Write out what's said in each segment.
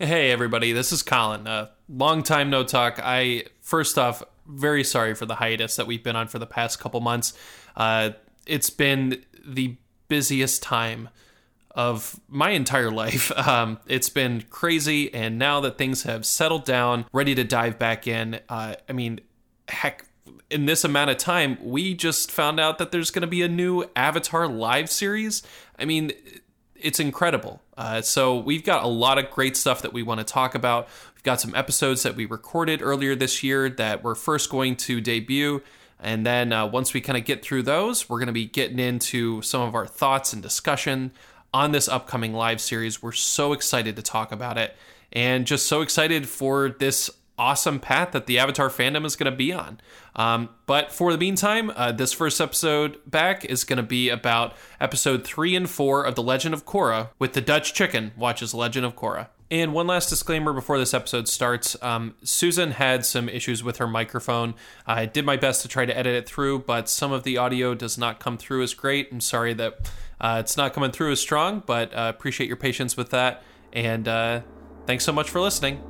Hey, everybody, this is Colin. Uh, long time no talk. I, first off, very sorry for the hiatus that we've been on for the past couple months. Uh, it's been the busiest time of my entire life. Um, it's been crazy, and now that things have settled down, ready to dive back in, uh, I mean, heck, in this amount of time, we just found out that there's going to be a new Avatar live series. I mean, it's incredible. Uh, so we've got a lot of great stuff that we want to talk about. We've got some episodes that we recorded earlier this year that we're first going to debut. And then uh, once we kind of get through those, we're going to be getting into some of our thoughts and discussion on this upcoming live series. We're so excited to talk about it and just so excited for this awesome path that the Avatar fandom is going to be on. Um, but for the meantime, uh, this first episode back is going to be about episode three and four of The Legend of Korra with the Dutch Chicken watches Legend of Korra. And one last disclaimer before this episode starts um, Susan had some issues with her microphone. I did my best to try to edit it through, but some of the audio does not come through as great. I'm sorry that uh, it's not coming through as strong, but uh, appreciate your patience with that. And uh, thanks so much for listening.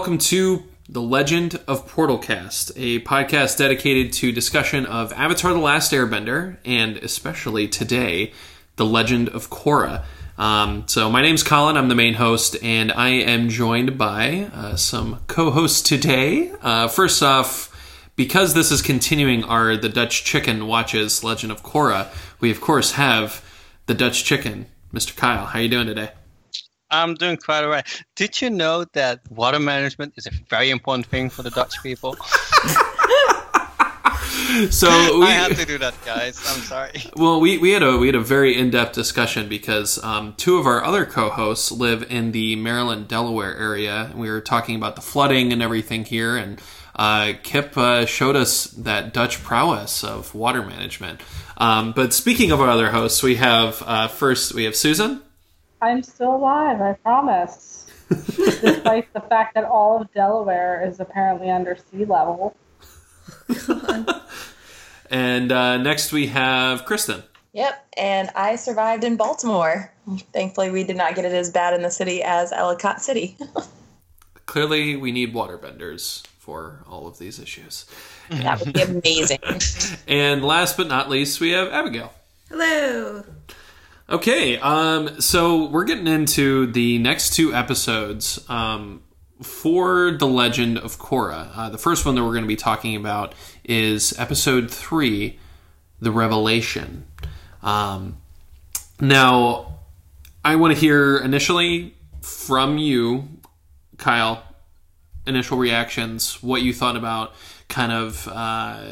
Welcome to The Legend of Portalcast, a podcast dedicated to discussion of Avatar The Last Airbender, and especially today, The Legend of Korra. Um, so, my name's Colin, I'm the main host, and I am joined by uh, some co hosts today. Uh, first off, because this is continuing our The Dutch Chicken Watches Legend of Korra, we of course have the Dutch Chicken. Mr. Kyle, how are you doing today? I'm doing quite all right. Did you know that water management is a very important thing for the Dutch people? so we, I have to do that, guys. I'm sorry. Well, we, we had a we had a very in depth discussion because um, two of our other co-hosts live in the Maryland Delaware area, and we were talking about the flooding and everything here, and uh, Kip uh, showed us that Dutch prowess of water management. Um, but speaking of our other hosts, we have uh, first we have Susan. I'm still alive, I promise. Despite the fact that all of Delaware is apparently under sea level. And uh, next we have Kristen. Yep, and I survived in Baltimore. Thankfully, we did not get it as bad in the city as Ellicott City. Clearly, we need waterbenders for all of these issues. that would be amazing. And last but not least, we have Abigail. Hello. Okay, um, so we're getting into the next two episodes um, for The Legend of Korra. Uh, the first one that we're going to be talking about is episode three, The Revelation. Um, now, I want to hear initially from you, Kyle, initial reactions, what you thought about kind of uh,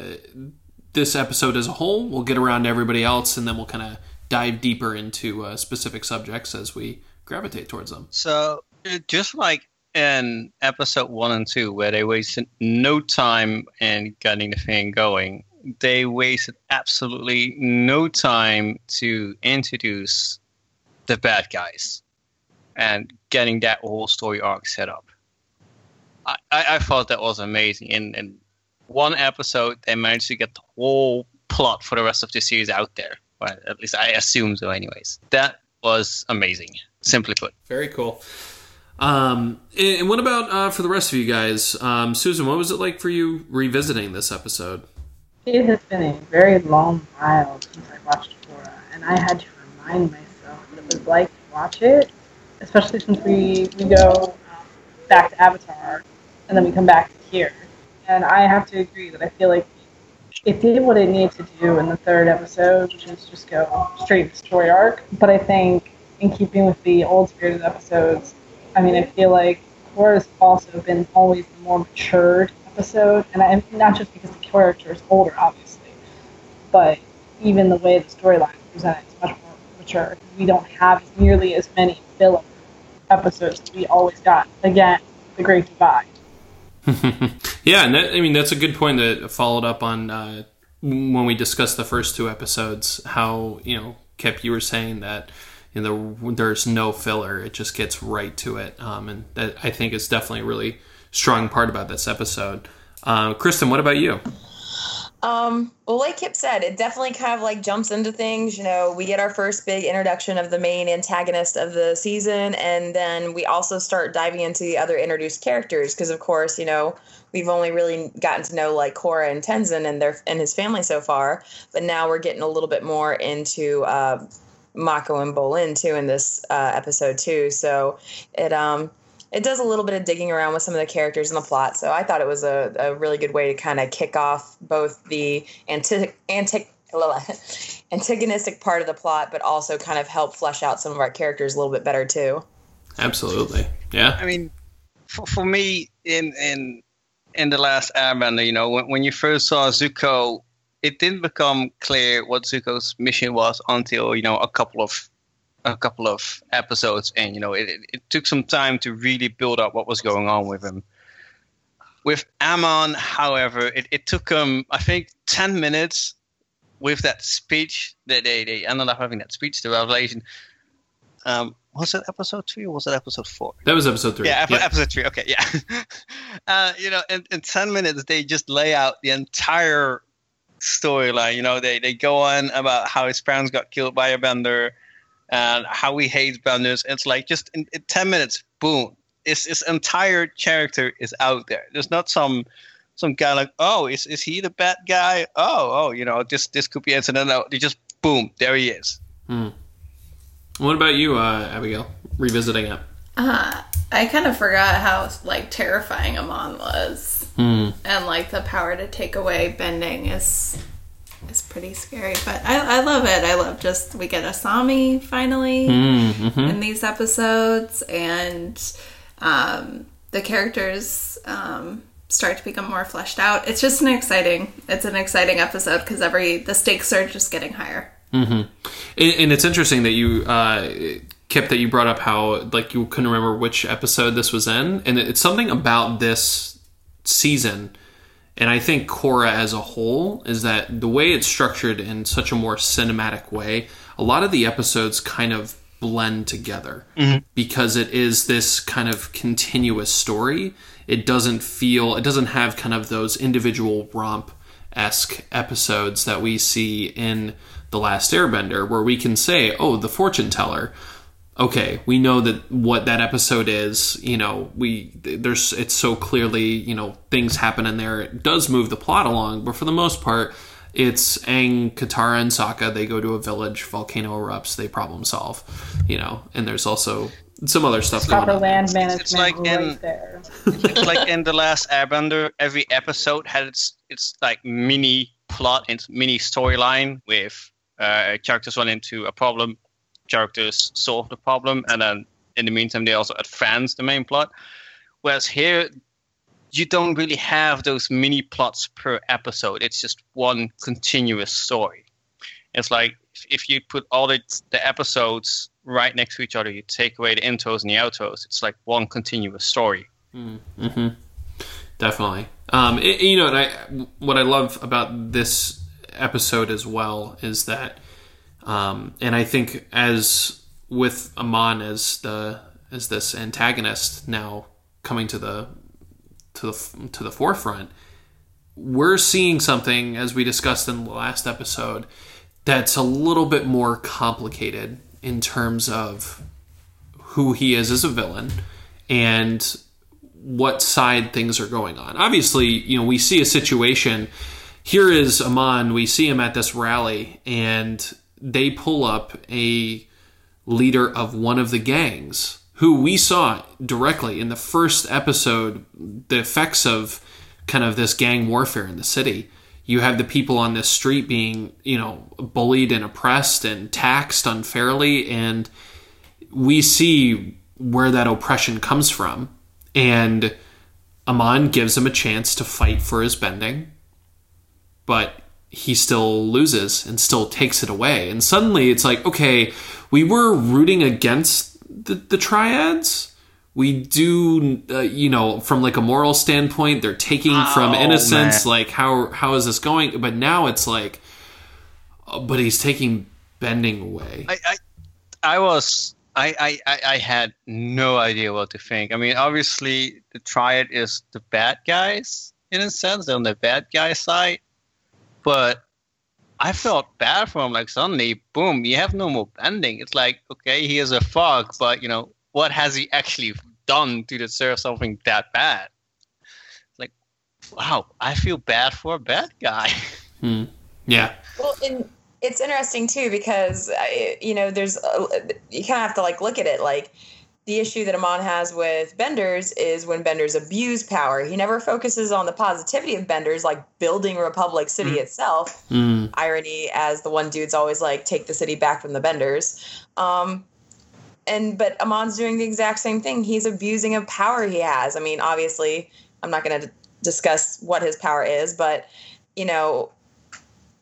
this episode as a whole. We'll get around to everybody else, and then we'll kind of dive deeper into uh, specific subjects as we gravitate towards them. So, just like in episode one and two, where they wasted no time in getting the thing going, they wasted absolutely no time to introduce the bad guys and getting that whole story arc set up. I, I, I thought that was amazing. In, in one episode, they managed to get the whole plot for the rest of the series out there. Well, at least I assume so, anyways. That was amazing, simply put. Very cool. Um, and what about uh, for the rest of you guys? Um, Susan, what was it like for you revisiting this episode? It has been a very long while since I watched Korra, and I had to remind myself what it was like to watch it, especially since we, we go um, back to Avatar, and then we come back to here. And I have to agree that I feel like it did what it needed to do in the third episode, which is just go straight to story arc. But I think, in keeping with the old spirited episodes, I mean, I feel like Korra's also been always the more matured episode, and I, not just because the character is older, obviously, but even the way the storyline is presented is much more mature. We don't have nearly as many filler episodes that we always got. Again, the Great Divide. yeah, and that, I mean that's a good point that followed up on uh, when we discussed the first two episodes. How you know, Kip, you were saying that you know there's no filler; it just gets right to it, um, and that I think is definitely a really strong part about this episode. Uh, Kristen, what about you? Um, well, like Kip said, it definitely kind of like jumps into things. You know, we get our first big introduction of the main antagonist of the season, and then we also start diving into the other introduced characters because, of course, you know, we've only really gotten to know like Korra and Tenzin and their and his family so far, but now we're getting a little bit more into uh, Mako and Bolin too in this uh, episode too. So it um it does a little bit of digging around with some of the characters in the plot. So I thought it was a, a really good way to kind of kick off both the anti- anti- antagonistic part of the plot, but also kind of help flesh out some of our characters a little bit better too. Absolutely, yeah. I mean, for, for me, in in in the last Airbender, you know, when, when you first saw Zuko, it didn't become clear what Zuko's mission was until you know a couple of a couple of episodes and you know it, it, it, took some time to really build up what was going on with him with Amon however it, it took him I think 10 minutes with that speech that they, they ended up having that speech the revelation um, was it episode three or was it episode four? That was episode three. Yeah, yeah. episode three. Okay, yeah. uh, you know, in, in 10 minutes, they just lay out the entire storyline. You know, they, they go on about how his parents got killed by a bender, and how he hates benders. It's like just in, in 10 minutes, boom. His, his entire character is out there. There's not some some guy like, oh, is, is he the bad guy? Oh, oh, you know, this this could be it. No, no, they just boom, there he is. Hmm. What about you, uh, Abigail? Revisiting it. Uh, I kind of forgot how like terrifying Amon was, hmm. and like the power to take away bending is is pretty scary. But I, I love it. I love just we get Asami finally mm-hmm. in these episodes, and um, the characters um, start to become more fleshed out. It's just an exciting. It's an exciting episode because every the stakes are just getting higher. Mm-hmm. And, and, it's interesting that you. Uh, Kip, that you brought up how like you couldn't remember which episode this was in, and it's something about this season and I think Korra as a whole is that the way it's structured in such a more cinematic way, a lot of the episodes kind of blend together mm-hmm. because it is this kind of continuous story. It doesn't feel, it doesn't have kind of those individual romp esque episodes that we see in The Last Airbender, where we can say, oh, the fortune teller okay, we know that what that episode is. You know, we there's it's so clearly you know things happen in there. It does move the plot along, but for the most part, it's Aang, Katara, and Sokka. They go to a village, volcano erupts, they problem solve. You know, and there's also some other stuff Proper going on. land management It's like right in- there. it's like in the last Airbender, every episode had its its like mini plot and mini storyline with uh, characters run into a problem, characters solve the problem, and then in the meantime they also advance the main plot. Whereas here, you don't really have those mini plots per episode. It's just one continuous story. It's like if you put all the, the episodes right next to each other, you take away the intros and the outros. It's like one continuous story. Mm-hmm. Definitely. Um, it, you know, and I what I love about this episode as well is that, um, and I think as with Amon as the as this antagonist now coming to the to the to the forefront, we're seeing something as we discussed in the last episode that's a little bit more complicated in terms of who he is as a villain and what side things are going on. Obviously, you know, we see a situation. Here is Amon. We see him at this rally, and they pull up a leader of one of the gangs who we saw directly in the first episode the effects of kind of this gang warfare in the city. You have the people on this street being, you know, bullied and oppressed and taxed unfairly, and we see where that oppression comes from and Amon gives him a chance to fight for his bending, but he still loses and still takes it away. And suddenly it's like, okay, we were rooting against the the triads. We do, uh, you know, from like a moral standpoint, they're taking from Oh, innocence. man. Like how how is this going? But now it's like, uh, but he's taking bending away. I, I, I was, I, I, I, I had no idea what to think. I mean, obviously, the Triad is the bad guys in a sense. They're on the bad guy side, but I felt bad for him. Like suddenly, boom, you have no more bending. It's like, okay, he is a fuck, but you know, what has he actually done to deserve something that bad? It's like, wow, I feel bad for a bad guy. Hmm. Yeah. Well, and it's interesting too because I, you know, there's a, you kind of have to like look at it like the issue that Amon has with Benders is when Benders abuse power. He never focuses on the positivity of Benders, like building Republic City itself. Mm. Irony, as the one dude's always like, take the city back from the Benders. Um, and but Amon's doing the exact same thing. He's abusing a power he has. I mean, obviously, I'm not going to discuss what his power is, but you know,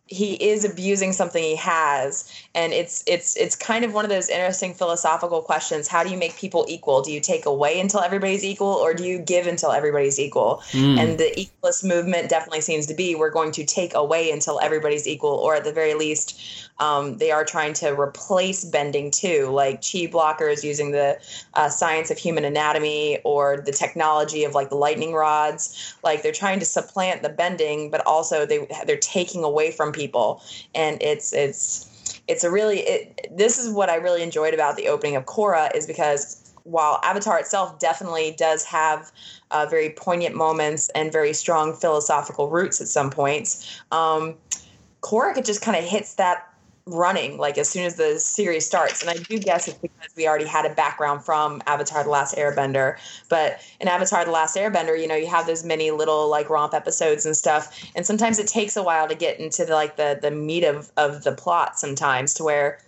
he is abusing something he has. And it's it's it's kind of one of those interesting philosophical questions. How do you make people equal? Do you take away until everybody's equal or do you give until everybody's equal? Mm. and the equalist movement definitely seems to be we're going to take away until everybody's equal or at the very least um, they are trying to replace bending too like chi blockers using the uh, science of human anatomy or the technology of like the lightning rods. Like they're trying to supplant the bending but also they they're taking away from people. And it's it's it's a really it, this is what i really enjoyed about the opening of Korra is because while avatar itself definitely does have uh, very poignant moments and very strong philosophical roots at some points um, Korra just kind of hits that running like as soon as the series starts and i do guess it's because we already had a background from avatar the last airbender but in avatar the last airbender you know you have those many little like romp episodes and stuff and sometimes it takes a while to get into the, like the the meat of of the plot sometimes to where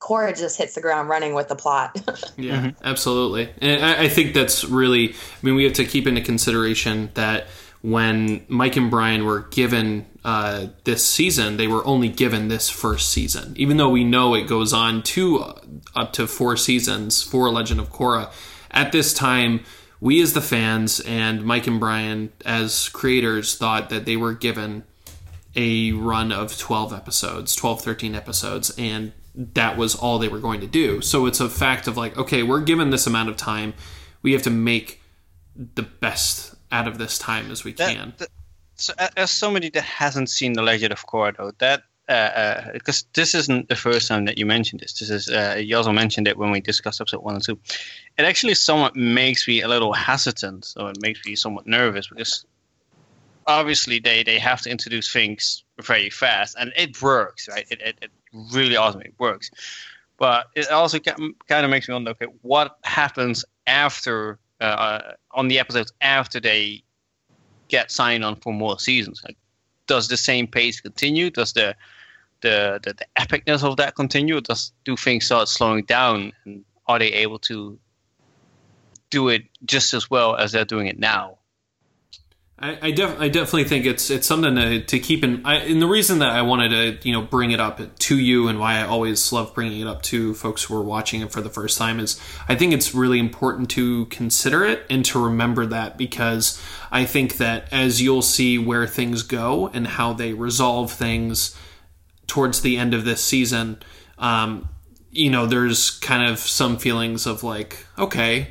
Korra just hits the ground running with the plot. Yeah, mm-hmm. absolutely. And I, I think that's really, I mean, we have to keep into consideration that when Mike and Brian were given uh, this season, they were only given this first season. Even though we know it goes on to uh, up to four seasons for Legend of Korra, at this time, we as the fans and Mike and Brian as creators thought that they were given a run of 12 episodes 12 13 episodes and that was all they were going to do so it's a fact of like okay we're given this amount of time we have to make the best out of this time as we That- can that- so, as somebody that hasn't seen the Legend of Korra, that because this isn't the first time that you mentioned this. This is uh, you also mentioned it when we discussed episode one and two. It actually somewhat makes me a little hesitant, so it makes me somewhat nervous because obviously they, they have to introduce things very fast, and it works, right? It, it, it really awesome, it works. But it also kind of makes me wonder, okay, what happens after uh, on the episodes after they get signed on for more seasons? Like, does the same pace continue? Does the the, the, the epicness of that continue? Does do things start slowing down? And are they able to do it just as well as they're doing it now? I, def- I definitely think it's it's something to, to keep in. I, and the reason that I wanted to you know bring it up to you and why I always love bringing it up to folks who are watching it for the first time is I think it's really important to consider it and to remember that because I think that as you'll see where things go and how they resolve things towards the end of this season, um, you know, there's kind of some feelings of like, okay,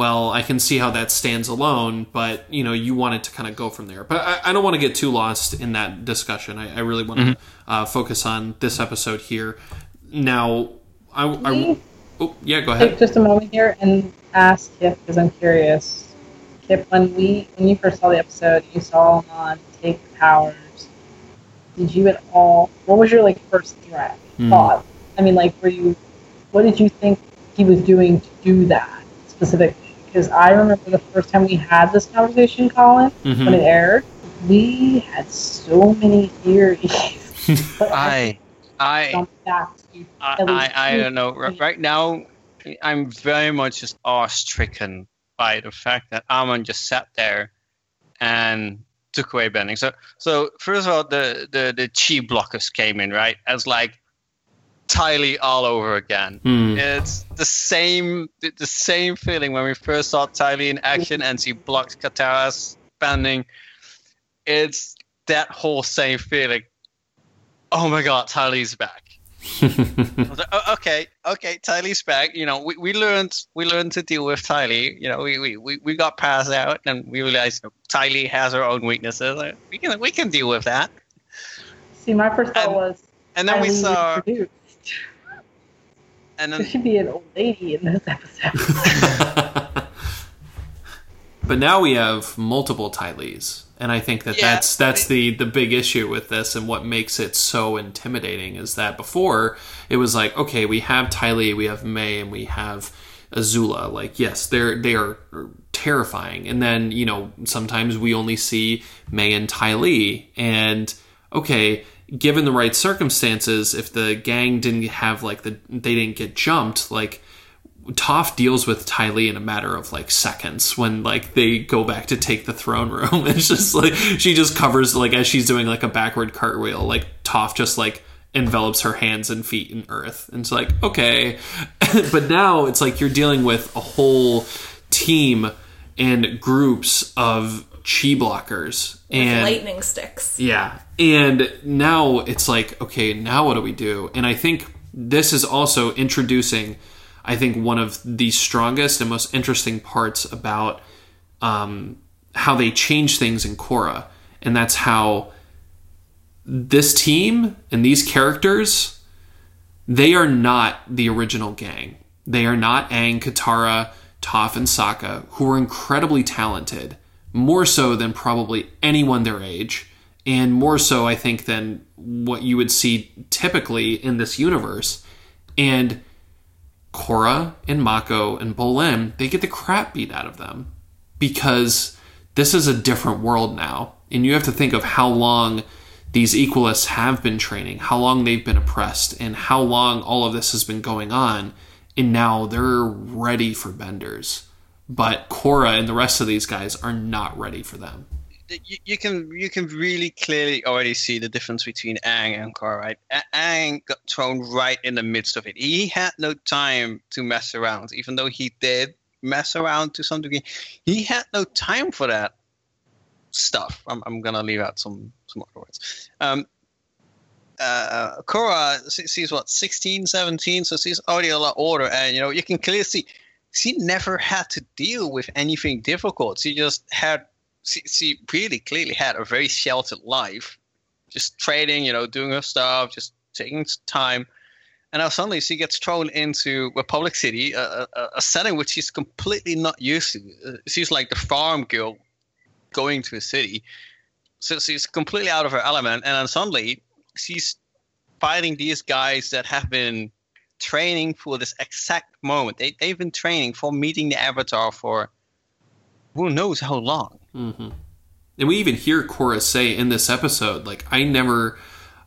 well, I can see how that stands alone, but you know, you want it to kind of go from there. But I, I don't want to get too lost in that discussion. I, I really want to uh, focus on this episode here. Now, I, I oh yeah, go take ahead. just a moment here and ask Kip because I'm curious. Kip, when we when you first saw the episode, you saw Amon take powers. Did you at all? What was your like first threat Hmm. thought? I mean, like, were you? What did you think he was doing to do that specifically? Because I remember the first time we had this conversation, Colin, Mhm. when it aired, we had so many theories. but I I jumped back I, I, I don't know. R- Right now, I'm very much just awe-stricken by the fact that Amon just sat there and took away bending. So, so first of all, the the the chi blockers came in right as like Ty Lee all over again. Hmm. It's the same the the same feeling when we first saw Ty Lee in action and she blocked Katara's bending. It's that whole same feeling. Oh my god, Ty Lee's back. Like, oh, okay, okay, Ty Lee's back. You know, we, we learned we learned to deal with Ty Lee. You know, we, we, we, we got past out and we realized Ty Lee has her own weaknesses. Like, we can we can deal with that. See, my first thought And- was And then we saw reproduced. And There should be an old lady in this episode. but now we have multiple Ty Lees. And I think that Yeah, that's that's I- the the big issue with this and what makes it so intimidating is that before it was like okay we have Ty Lee we have Mai and we have Azula like yes they're they are terrifying and then you know sometimes we only see Mai and Ty Lee and okay given the right circumstances if the gang didn't have like the they didn't get jumped like Toph deals with Ty Lee in a matter of like seconds when like they go back to take the throne room. It's just like she just covers like as she's doing like a backward cartwheel, like Toph just like envelops her hands and feet in earth. And it's like, okay. but now it's like you're dealing with a whole team and groups of chi blockers and lightning sticks. yeah. And now it's like, okay, now what do we do? And I think this is also introducing, I think, one of the strongest and most interesting parts about um, how they change things in Korra. And that's how this team and these characters, they are not the original gang. They are not Aang, Katara, Toph, and Sokka, who are incredibly talented, more so than probably anyone their age, and more so, I think, than what you would see typically in this universe. And Korra and Mako and Bolin, they get the crap beat out of them because this is a different world now. And you have to think of how long these equalists have been training, how long they've been oppressed, and how long all of this has been going on. And now they're ready for benders. But Korra and the rest of these guys are not ready for them. you, you can you can really clearly already see the difference between Aang and Korra. Right? A- Aang got thrown right in the midst of it. He had no time to mess around, even though he did mess around to some degree. He had no time for that stuff. I'm, I'm gonna leave out some some other words. Um, uh, she- she's what 16, 17, so she's already a lot older, and you know you can clearly see she never had to deal with anything difficult. She just had she, she really clearly had a very sheltered life, just trading, you know, doing her stuff, just taking time. And now suddenly she gets thrown into Republic City, a, a, a setting which she's completely not used to. Uh, She's like the farm girl going to a city. So she's completely out of her element. And then suddenly she's fighting these guys that have been training for this exact moment. They, they've been training for meeting the Avatar for who knows how long. hmm And we even hear Korra say in this episode, like, I never,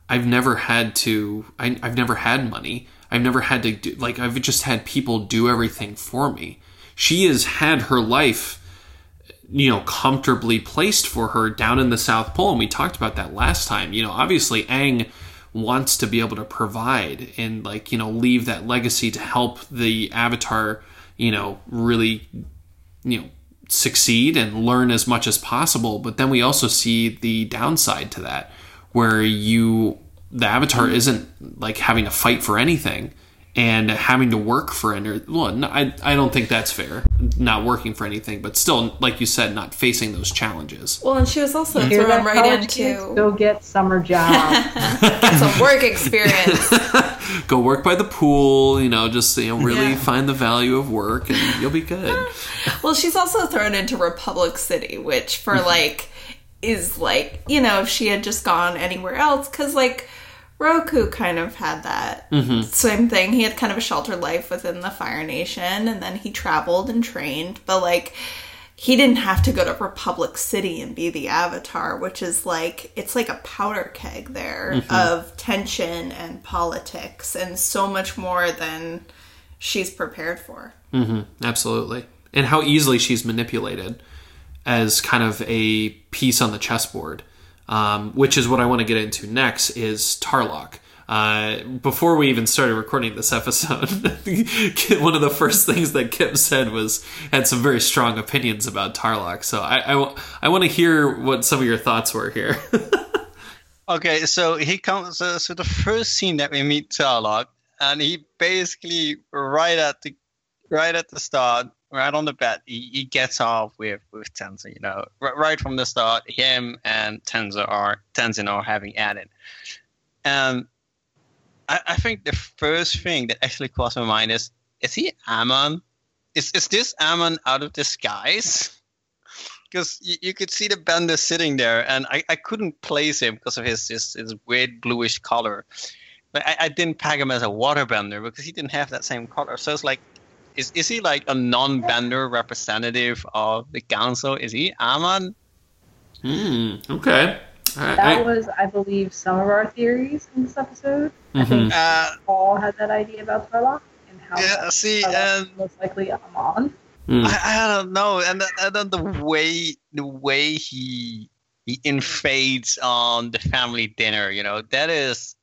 I've never had to, I, I've never had money. I've never had to do, like, I've just had people do everything for me. She has had her life, you know, comfortably placed for her down in the South Pole. And we talked about that last time. You know, obviously, Aang wants to be able to provide and, like, you know, leave that legacy to help the Avatar, you know, really, you know, succeed and learn as much as possible. But then we also see the downside to that where you the avatar isn't like having to fight for anything and having to work for any well no, I, I don't think that's fair not working for anything but still like you said not facing those challenges Well, and she was also Hear thrown right into Go get summer jobs. get some work experience. go work by the pool you know just you know really Yeah. find the value of work and you'll be good Well, she's also thrown into Republic City, which for mm-hmm. like is like you know if she had just gone anywhere else, because like Roku kind of had that mm-hmm. same thing. He had kind of a sheltered life within the Fire Nation, and then he traveled and trained, but like. He didn't have to go to Republic City and be the Avatar, which is like it's like a powder keg there mm-hmm. of tension and politics and so much more than she's prepared for. Mm-hmm. Absolutely. And how easily she's manipulated as kind of a piece on the chessboard, um, which is what I want to get into next is Tarlok. uh, before we even started recording this episode, one of the first things that Kip said was had some very strong opinions about Tarlok. So I, I, I want to hear what some of your thoughts were here. okay, so he comes. Uh, so the first scene that we meet Tarlok, and he basically right at the right at the start, right on the bat, he, he gets off with with Tenzin. You know, right, right from the start, him and Tenzin are Tenzin are having at it, and I, I think the first thing that actually crossed my mind is: Is he Amon? Is is this Amon out of disguise? Because you, you, could see the bender sitting there, and I, I couldn't place him because of his, his his weird bluish color. But I, I didn't peg him as a waterbender because he didn't have that same color. So it's like, is is he like a non-bender representative of the council? Is he Amon? Hmm. Okay. Right. That I, was, I believe, some of our theories in this episode. Mm-hmm. I think uh, Paul had that idea about Tarlok and how yeah, see, and most likely Amon. Mm. I, I, don't know, and, and then the way the way he he invades on the family dinner, you know, that is.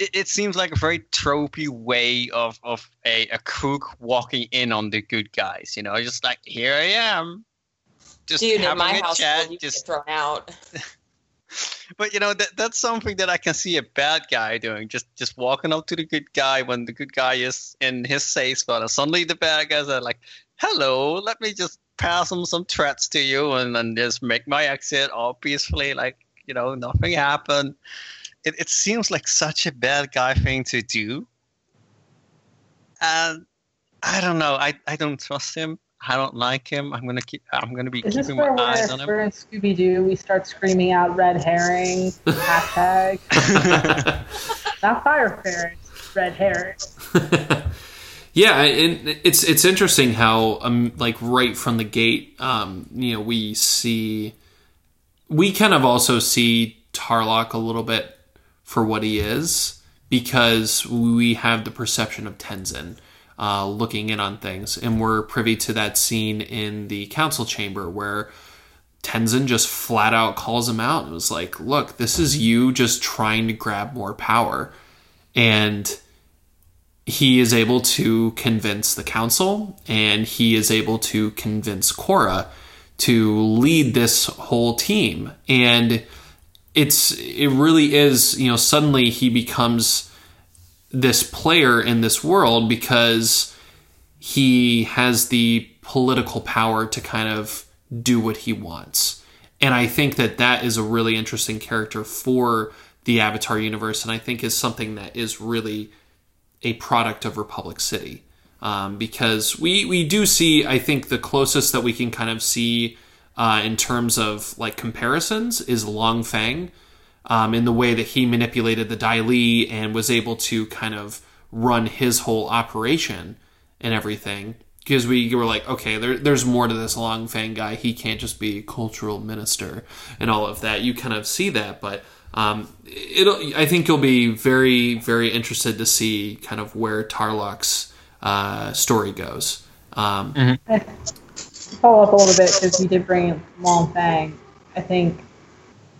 It, it seems like a very tropey way of, of a, a cook walking in on the good guys, you know, just like here I am, just Dude, having in my a house, chat, just thrown out. but you know that that's something that I can see a bad guy doing. Just just walking up to the good guy when the good guy is in his safe spot, and suddenly the bad guys are like, "Hello, let me just pass him some threats to you, and then just make my exit all peacefully, like you know nothing happened." It it seems like such a bad guy thing to do, and I don't know. I I don't trust him. I don't like him. I'm gonna keep. I'm gonna be Is keeping my eyes on him. We're in Scooby Doo. We start screaming out red herring hashtag. Not fire parents, red herring. yeah, it, it's it's interesting how um like right from the gate, um you know we see we kind of also see Tarlok a little bit for what he is because we have the perception of Tenzin uh, looking in on things. And we're privy to that scene in the council chamber where Tenzin just flat out calls him out and was like, Look, this is you just trying to grab more power. And he is able to convince the council and he is able to convince Korra to lead this whole team. And it's it really is, you know, suddenly he becomes this player in this world because he has the political power to kind of do what he wants. And I think that that is a really interesting character for the Avatar universe, and I think is something that is really a product of Republic City. Um, because we, we do see, I think, the closest that we can kind of see uh, in terms of like comparisons is Long Feng, um, in the way that he manipulated the Dai Li and was able to kind of run his whole operation and everything. Because we were like, okay, there, there's more to this Long Feng guy. He can't just be cultural minister and all of that. You kind of see that, but um, it'll. I think you'll be very, very interested to see kind of where Tarlok's uh, story goes. Um, mm-hmm. Follow up a little bit because you did bring Long Feng. I think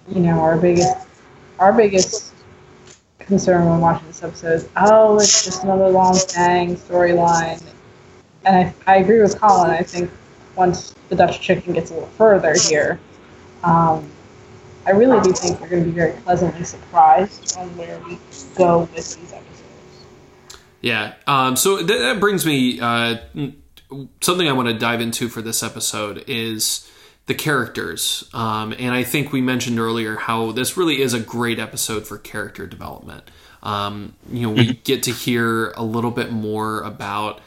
you know our biggest our biggest concern when watching this episode is, oh, it's just another Long Fang storyline. And I, I agree with Colin. I think once the Dutch chicken gets a little further here, um, I really do think we're going to be very pleasantly surprised on where we go with these episodes. Yeah. Um, so th- that brings me uh, something I want to dive into for this episode is the characters. Um, and I think we mentioned earlier how this really is a great episode for character development. Um, you know, we get to hear a little bit more about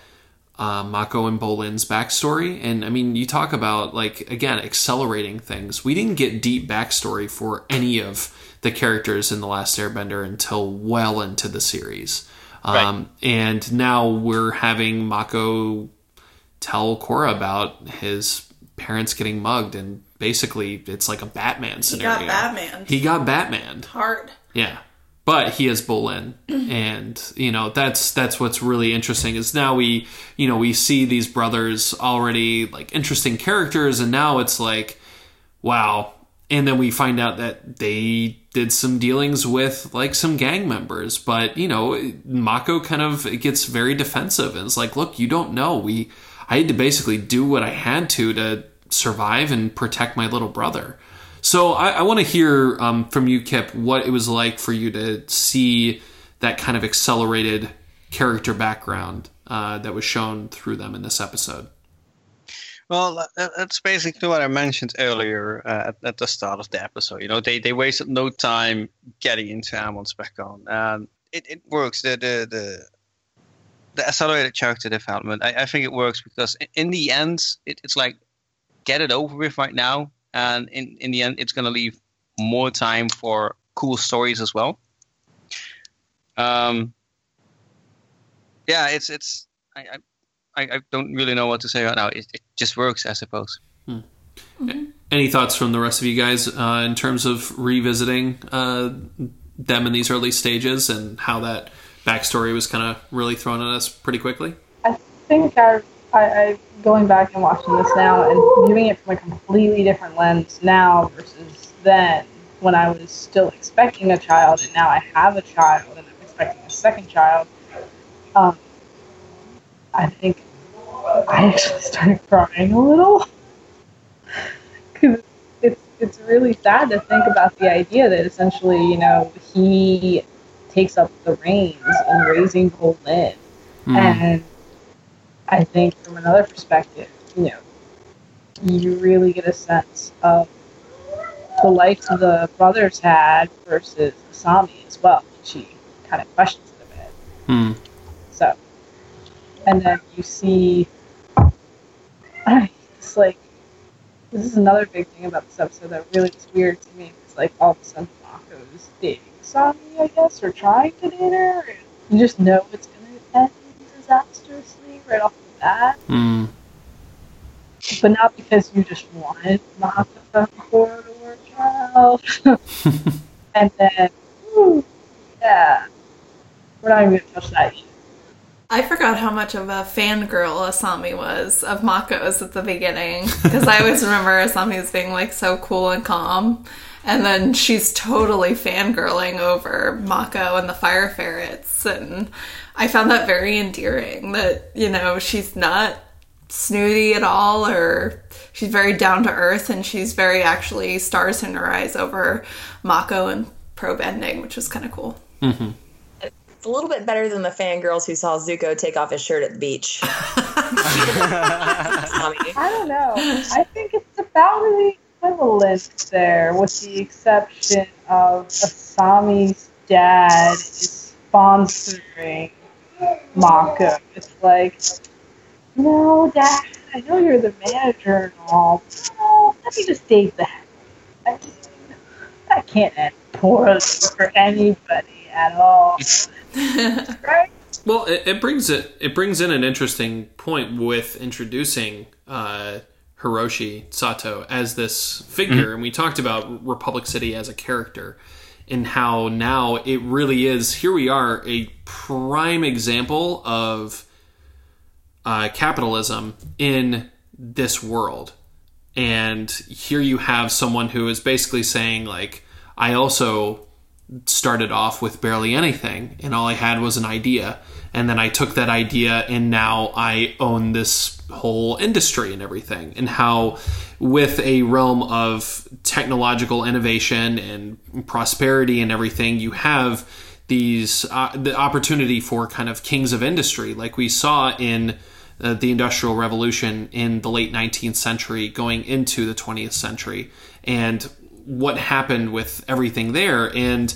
uh, Mako and Bolin's backstory. And I mean, you talk about, like, again, accelerating things. We didn't get deep backstory for any of the characters in The Last Airbender until well into the series. Um, right. And now we're having Mako tell Korra about his parents getting mugged, and basically it's like a Batman scenario. He got Batman. He got Batman. Hard. Yeah. But he is Bolin, and you know that's that's what's really interesting is now we you know we see these brothers already like interesting characters, and now it's like, wow, and then we find out that they did some dealings with like some gang members but you know mako kind of gets very defensive and it's like look you don't know we i had to basically do what i had to to survive and protect my little brother so i, I want to hear um, from you kip what it was like for you to see that kind of accelerated character background uh, that was shown through them in this episode Well, that's basically what I mentioned earlier uh, at, at the start of the episode. You know, they, they wasted no time getting into Amon's background, and it, it works. The the the the accelerated character development. I, I think it works because in the end, it, it's like get it over with right now, and in in the end, it's gonna leave more time for cool stories as well. Um. Yeah, it's it's I, I I, I don't really know what to say right now. It, it just works, I suppose. Any thoughts from the rest of you guys uh, in terms of revisiting uh, them in these early stages and how that backstory was kind of really thrown at us pretty quickly? I think I, I, I going back and watching this now and viewing it from a completely different lens now versus then when I was still expecting a child and now I have a child and I'm expecting a second child. Um, I think I actually started crying a little because it's it's really sad to think about the idea that essentially you know he takes up the reins in raising Bolin Hmm. and I think from another perspective, you know, you really get a sense of the life the brothers had versus Asami as well. She kind of questions it a bit. Hmm. So, and then you see, it's like, this is another big thing about this episode that really is weird to me. It's like all of a sudden Mako's dating Asami, I guess, or trying to date her. You just know it's going to end disastrously right off the bat. Hmm. But not because you just wanted Mako for to work out. and then, ooh, yeah. We're not even going to touch that yet. I forgot how much of a fangirl Asami was of Mako's at the beginning because I always remember Asami as being like so cool and calm, and then she's totally fangirling over Mako and the fire ferrets, and I found that very endearing. That you know she's not snooty at all, or she's very down to earth, and she's very actually stars in her eyes over Mako and pro bending, which was kind of cool. Mm-hmm. It's a little bit better than the fangirls who saw Zuko take off his shirt at the beach. I don't know. I think it's about the equivalent there, with the exception of Asami's dad is sponsoring Mako. It's like, no, dad, I know you're the manager and all. but No, let me just date that. I mean, that can't end poorly for anybody at all. right? Well, it, it brings it it brings in an interesting point with introducing uh, Hiroshi Sato as this figure, and we talked about Republic City as a character, and how now it really is. Here we are, a prime example of uh, capitalism in this world, and here you have someone who is basically saying like, I also started off with barely anything and all I had was an idea and then I took that idea and now I own this whole industry and everything. And how with a realm of technological innovation and prosperity and everything you have these uh, the opportunity for kind of kings of industry like we saw in uh, the industrial revolution in the late 19th century going into the 20th century and what happened with everything there. And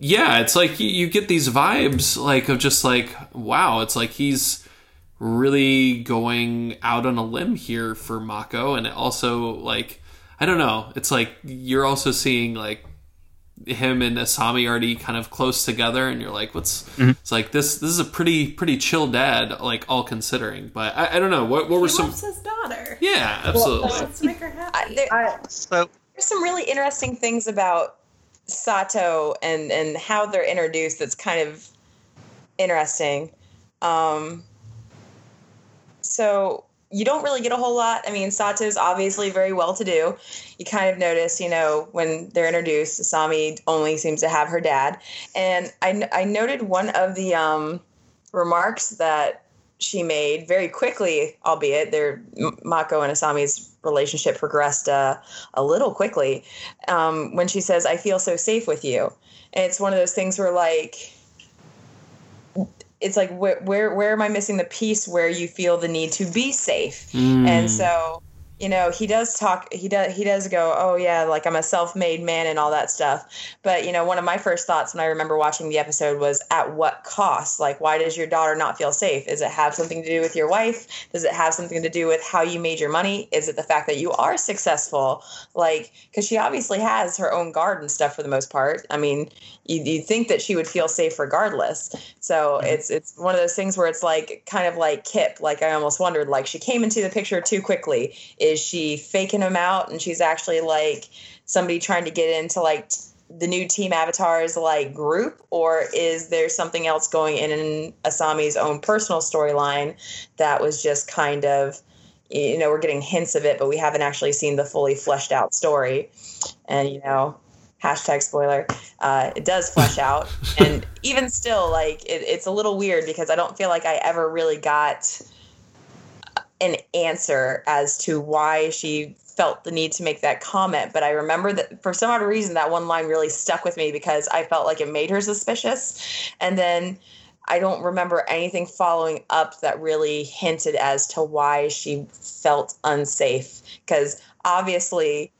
yeah it's like you, you get these vibes like of just like wow it's like he's really going out on a limb here for mako and it also like i don't know it's like you're also seeing like him and asami already kind of close together and you're like what's mm-hmm. it's like this this is a pretty pretty chill dad like all considering but i, I don't know what what were He some his daughter. yeah absolutely Let's make her happy. I, there, I, So there's some really interesting things about Sato and and how they're introduced that's kind of interesting. Um, so you don't really get a whole lot. I mean, Sato is obviously very well to do. You kind of notice, you know, when they're introduced, Asami only seems to have her dad. And I, I noted one of the um, remarks that she made very quickly, albeit their Mako and Asami's relationship progressed uh, a little quickly. Um, when she says, "I feel so safe with you," and it's one of those things where like it's like where where where am I missing the piece where you feel the need to be safe? Mm. And so you know he does talk he does he does go oh yeah like i'm a self-made man and all that stuff. But you know one of my first thoughts when i remember watching the episode was at what cost? Like why does your daughter not feel safe? Does it have something to do with your wife? Does it have something to do with how you made your money? Is it the fact that you are successful? Like because she obviously has her own garden stuff for the most part. I mean you, you'd think that she would feel safe regardless. So mm-hmm. it's it's one of those things where it's like kind of like kip. Like i almost wondered like she came into the picture too quickly. Is she faking him out? And she's actually like somebody trying to get into like the new team avatars like group? Or is there something else going in in asami's own personal storyline that was just kind of you know we're getting hints of it but we haven't actually seen the fully fleshed out story. And you know hashtag spoiler. Uh, it does flesh out. And even still like it, it's a little weird because i don't feel like i ever really got an answer as to why she felt the need to make that comment. But i remember that for some odd reason that one line really stuck with me because i felt like it made her suspicious. And then i don't remember anything following up that really hinted as to why she felt unsafe. Because obviously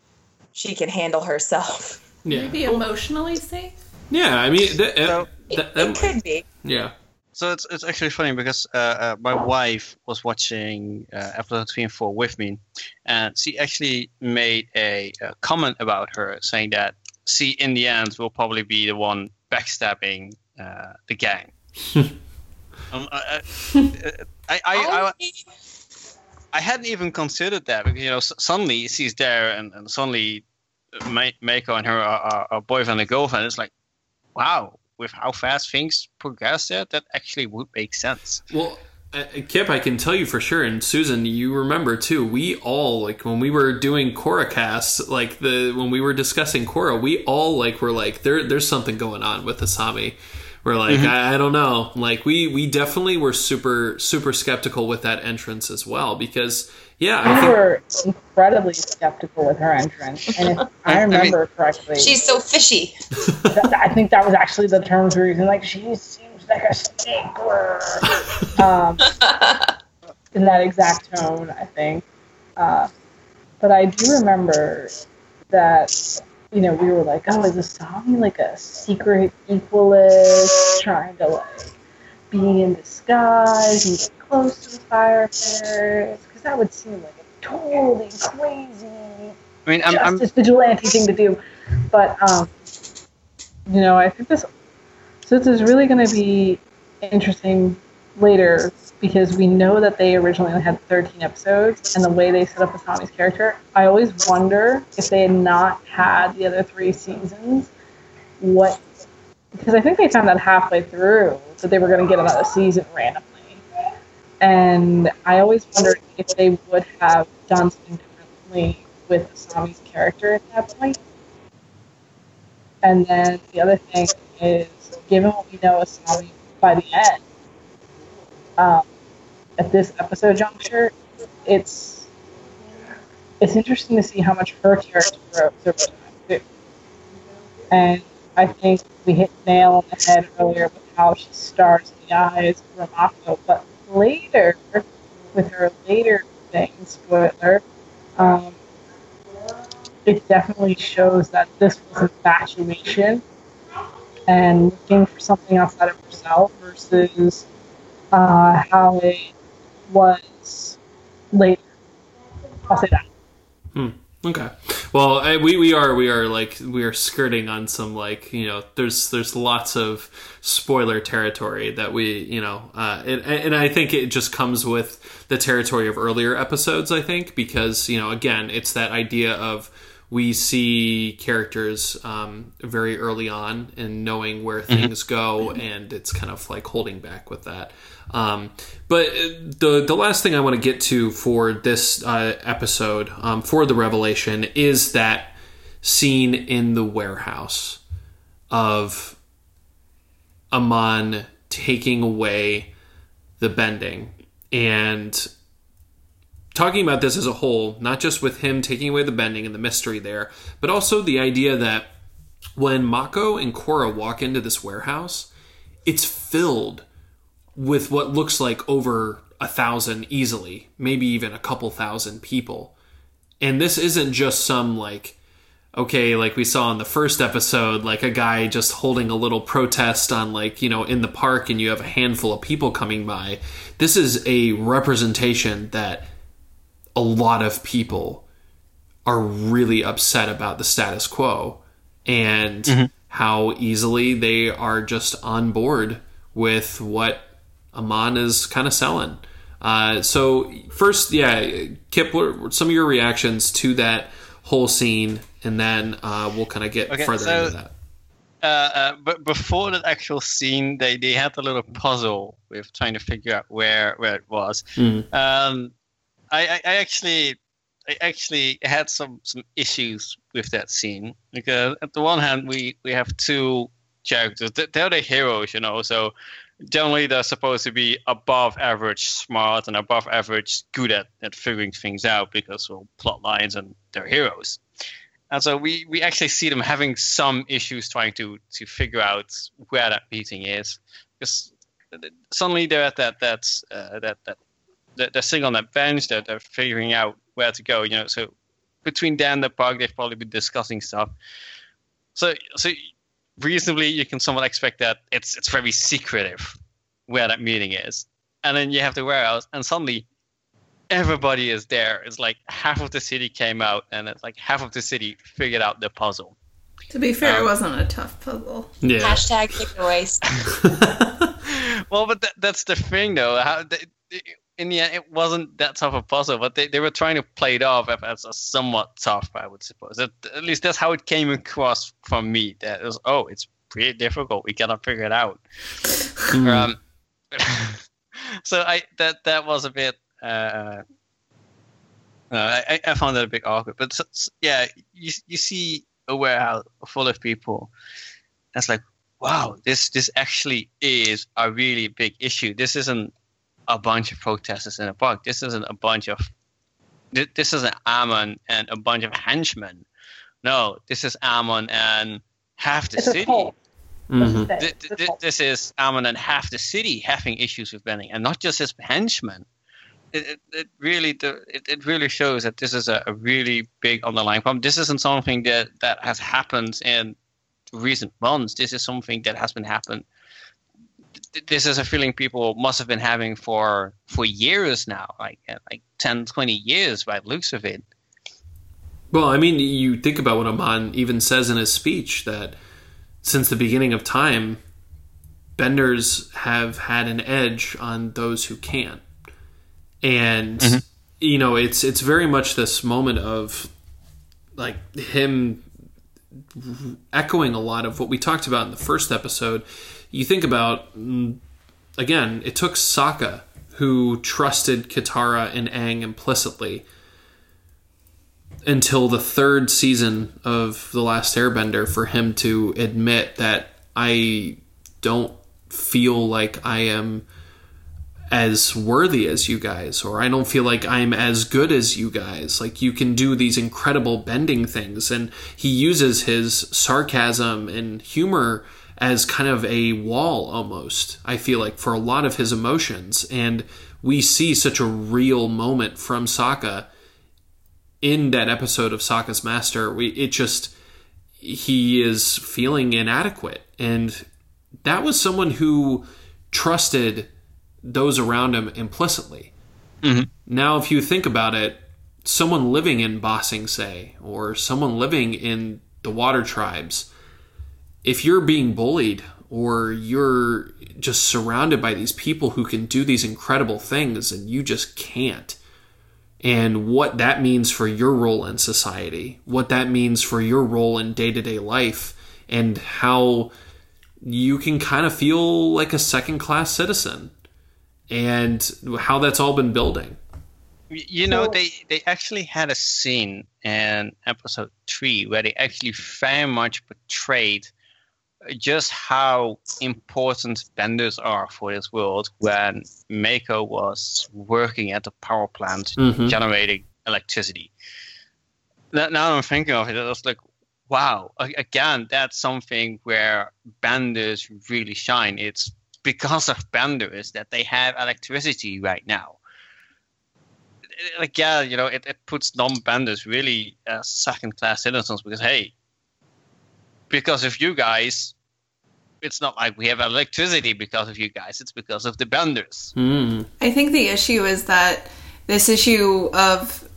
she can handle herself Yeah. Maybe emotionally safe. Yeah, I mean, th- uh, So- th- it that- could be yeah. So it's it's actually funny because uh, uh, my wife was watching uh, episode three and four with me, and she actually made a, a comment about her, saying that she in the end will probably be the one backstabbing uh, the gang. um, I, I, I, I, I hadn't even considered that because you know suddenly she's there and, and suddenly Ma- Mako and her are, are, boyfriend and girlfriend. It's like, wow, with how fast things progress there, that actually would make sense. Well, uh, Kip, I can tell you for sure, and Susan, you remember too. We all like when we were doing Korra cast, like the when we were discussing Korra, we all like were like there. There's something going on with Asami. We're like, I, I don't know. Like we we definitely were super super skeptical with that entrance as well because yeah, I We think were incredibly skeptical with her entrance, and if I remember correctly, she's so fishy that, I think that was actually the terms we were using. Like she seems like a stinkler, um, in that exact tone. I think, uh, but I do remember that you know we were like, oh, is Asami like a secret equalist trying to like be in disguise and get close to the fire firefighters? Because that would seem like a totally crazy I mean, I'm, I'm justice vigilante thing to do. But um, you know, I think this so this is really going to be interesting later because we know that they originally had 13 episodes, and the way they set up Asami's character, I always wonder if they had not had the other three seasons, what because I think they found out halfway through that they were going to get another season randomly. And I always wondered if they would have done something differently with Asami's character at that point. And then the other thing is, given what we know Asami by the end, um, at this episode juncture, it's it's interesting to see how much her character grows over time too. And I think we hit nail on the head earlier with how she stars in the eyes of Ramako, but later, with her later things, spoiler, um, it definitely shows that this was infatuation and looking for something outside of herself versus uh, how it was later. I'll say that. Hmm. Okay. Well, I, we we are we are like we are skirting on some like you know there's there's lots of spoiler territory that we you know uh, and and I think it just comes with the territory of earlier episodes. I think because you know again it's that idea of we see characters um, very early on and knowing where things go, and it's kind of like holding back with that. Um, but uh, the the last thing I want to get to for this uh, episode um, for the revelation is that scene in the warehouse of Amon taking away the bending. And talking about this as a whole, not just with him taking away the bending and the mystery there, but also the idea that when Mako and Korra walk into this warehouse, it's filled with what looks like over a thousand easily, maybe even a couple thousand people. And this isn't just some like okay, like we saw in the first episode, like a guy just holding a little protest on like, you know, in the park and you have a handful of people coming by. This is a representation that a lot of people are really upset about the status quo and mm-hmm. how easily they are just on board with what Amon is kind of selling. Uh, so first, yeah, Kip, what some of your reactions to that whole scene, and then uh, we'll kind of get Okay, further so- into that. uh, uh, but before that actual scene, they, they had a little puzzle with trying to figure out where where it was. Mhm. Um, I, I, I actually I actually had some some issues with that scene because at the one hand we we have two characters they're the heroes, you know, so generally they're supposed to be above average smart and above average good at, at figuring things out because well plot lines and they're heroes. And so we, we actually see them having some issues trying to, to figure out where that meeting is, because suddenly they're at that that uh, that that they're, sitting on that bench, they're, they're figuring out where to go. You know, so between them and the park, they've probably been discussing stuff. So so reasonably, you can somewhat expect that it's it's very secretive where that meeting is, and then you have the warehouse, and suddenly everybody is there. It's like half of the city came out, and it's like half of the city figured out the puzzle. To be fair, Um, it wasn't a tough puzzle. Yeah. Hashtag takeaways. well, but that, that's the thing, though. How they, in the end, it wasn't that tough a puzzle, but they, they were trying to play it off as a somewhat tough, I would suppose. At, at least that's how it came across from me. That it was, oh, it's pretty difficult. We cannot figure it out. Um, so I that that was a bit. Uh, uh, I, I found that a bit awkward, but s- s- yeah, you you see a warehouse full of people. It's like, wow, this this actually is a really big issue. This isn't a bunch of protesters in a park. This isn't a bunch of thi- this isn't Amon and a bunch of henchmen. No, this is Amon and half the It's city. cult. let's Mhm. say. Th- It's a th- cult. this is Amon and half the city having issues with bending, and not just his henchmen. It, it, it really the, it, it really shows that this is a, a really big underlying problem. This isn't something that, that has happened in recent months. This is something that has been happened. Th- This is a feeling people must have been having for for years now, like uh, like 10, 20 years by the looks of it. Well, I mean, you think about what Amon even says in his speech that since the beginning of time, benders have had an edge on those who can't. And you know, it's it's very much this moment of like him echoing a lot of what we talked about in the first episode. You think about mm, again, it took Sokka who trusted Katara and Aang implicitly until the third season of The Last Airbender for him to admit that I don't feel like I am as worthy as you guys, or I don't feel like I'm as good as you guys. Like, you can do these incredible bending things. And he uses his sarcasm and humor as kind of a wall almost, I feel like, for a lot of his emotions. And we see such a real moment from Sokka in that episode of Sokka's Master, we it just he is feeling inadequate, and that was someone who trusted those around him implicitly. Mm-hmm. Now, if you think about it, someone living in Ba Sing Se, or someone living in the Water Tribes, if you're being bullied or you're just surrounded by these people who can do these incredible things and you just can't, and what that means for your role in society, what that means for your role in day to day life, and how you can kind of feel like a second class citizen, and how that's all been building. You know, they, they actually had a scene in episode three where they actually very much portrayed just how important benders are for this world when Mako was working at the power plant Mhm. generating electricity. Now, now I'm thinking of it, I was like, wow, again, that's something where benders really shine. It's because of benders that they have electricity right now. Like, yeah, you know, it, it puts non-benders really as second-class citizens because, hey, because of you guys, it's not like we have electricity because of you guys. It's because of the benders. Mm. I think the issue is that this issue of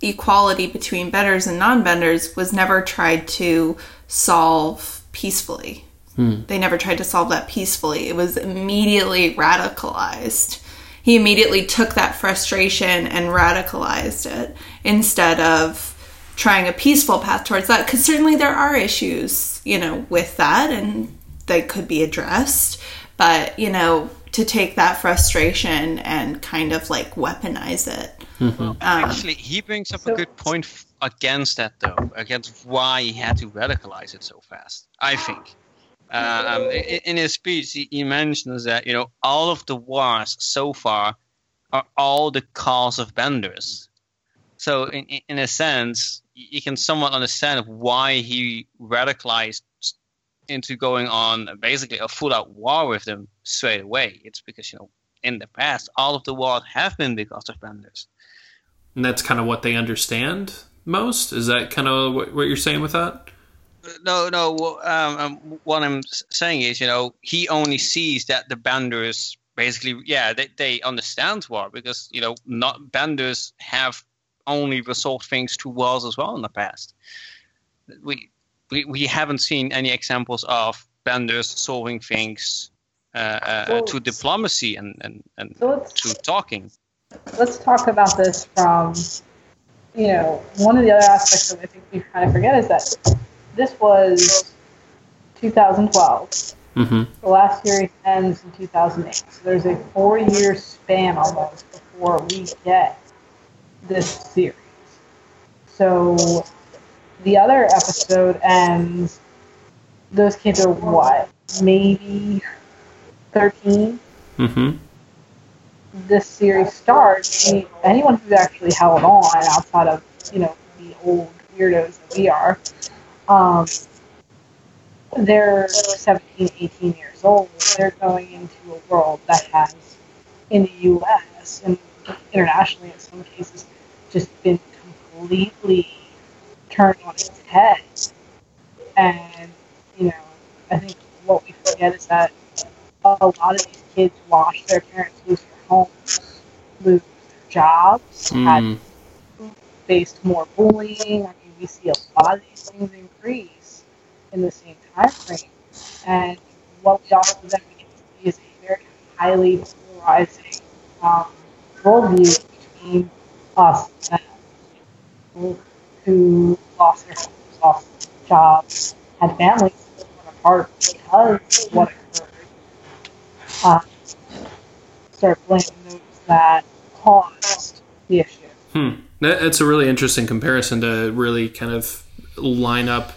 equality between benders and non-benders was never tried to solve peacefully. They never tried to solve that peacefully. It was immediately radicalized. He immediately took that frustration and radicalized it instead of trying a peaceful path towards that because certainly there are issues, you know, with that and they could be addressed, but you know, to take that frustration and kind of like weaponize it. Um, Actually, he brings up a good point f- against that, though, against why he had to radicalize it so fast. I think. Uh, um, i- in his speech, he, he mentions that you know all of the wars so far are all the cause of benders. So, in, in- in a sense, y- you can somewhat understand why he radicalized into going on basically a full-out war with them straight away. It's because you know in the past all of the wars have been because of benders. And that's kind of what they understand most. Is that kind of what, what you're saying with that? No, no. Um, um, what I'm saying is, you know, he only sees that the benders basically, yeah, they, they understand war because you know, not benders have only resolved things through wars as well in the past. We we, we haven't seen any examples of benders solving things uh, uh, Well- to diplomacy and and, and So to talking. let's talk about this from, you know, one of the other aspects that I think we kind of forget is that this was 2012. Mm-hmm. The last series ends in 2008. So there's a four-year span almost before we get this series. So the other episode ends. Those kids are what? Maybe 13 Mm-hmm. this series starts, anyone who's actually held on outside of, you know, the old weirdos that we are, um, they're 17, 18 years old. They're going into a world that has, in the U.S. and internationally in some cases, just been completely turned on its head. And, you know, I think what we forget is that a lot of these kids watch their parents lose their homes, lose their jobs, had Mm. faced more bullying. I mean, we see a lot of these things increase in the same time frame. And what we also then begin to see is a very highly polarizing um, worldview between us who lost their homes, lost jobs, had families that went apart because of what occurred. Um, start blaming those that caused the issue. Hmm. That, that's a really interesting comparison to really kind of line up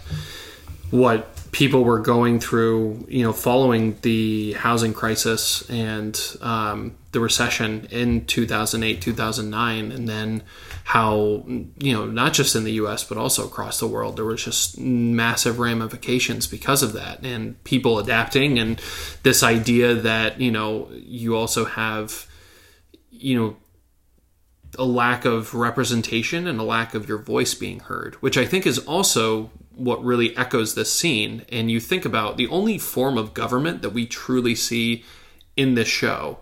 what people were going through, you know, following the housing crisis and um, the recession in 2008, 2009, and then how, you know, not just in the US, but also across the world, there was just massive ramifications because of that and people adapting and this idea that, you know, you also have, you know, a lack of representation and a lack of your voice being heard, which I think is also what really echoes this scene. And you think about the only form of government that we truly see in this show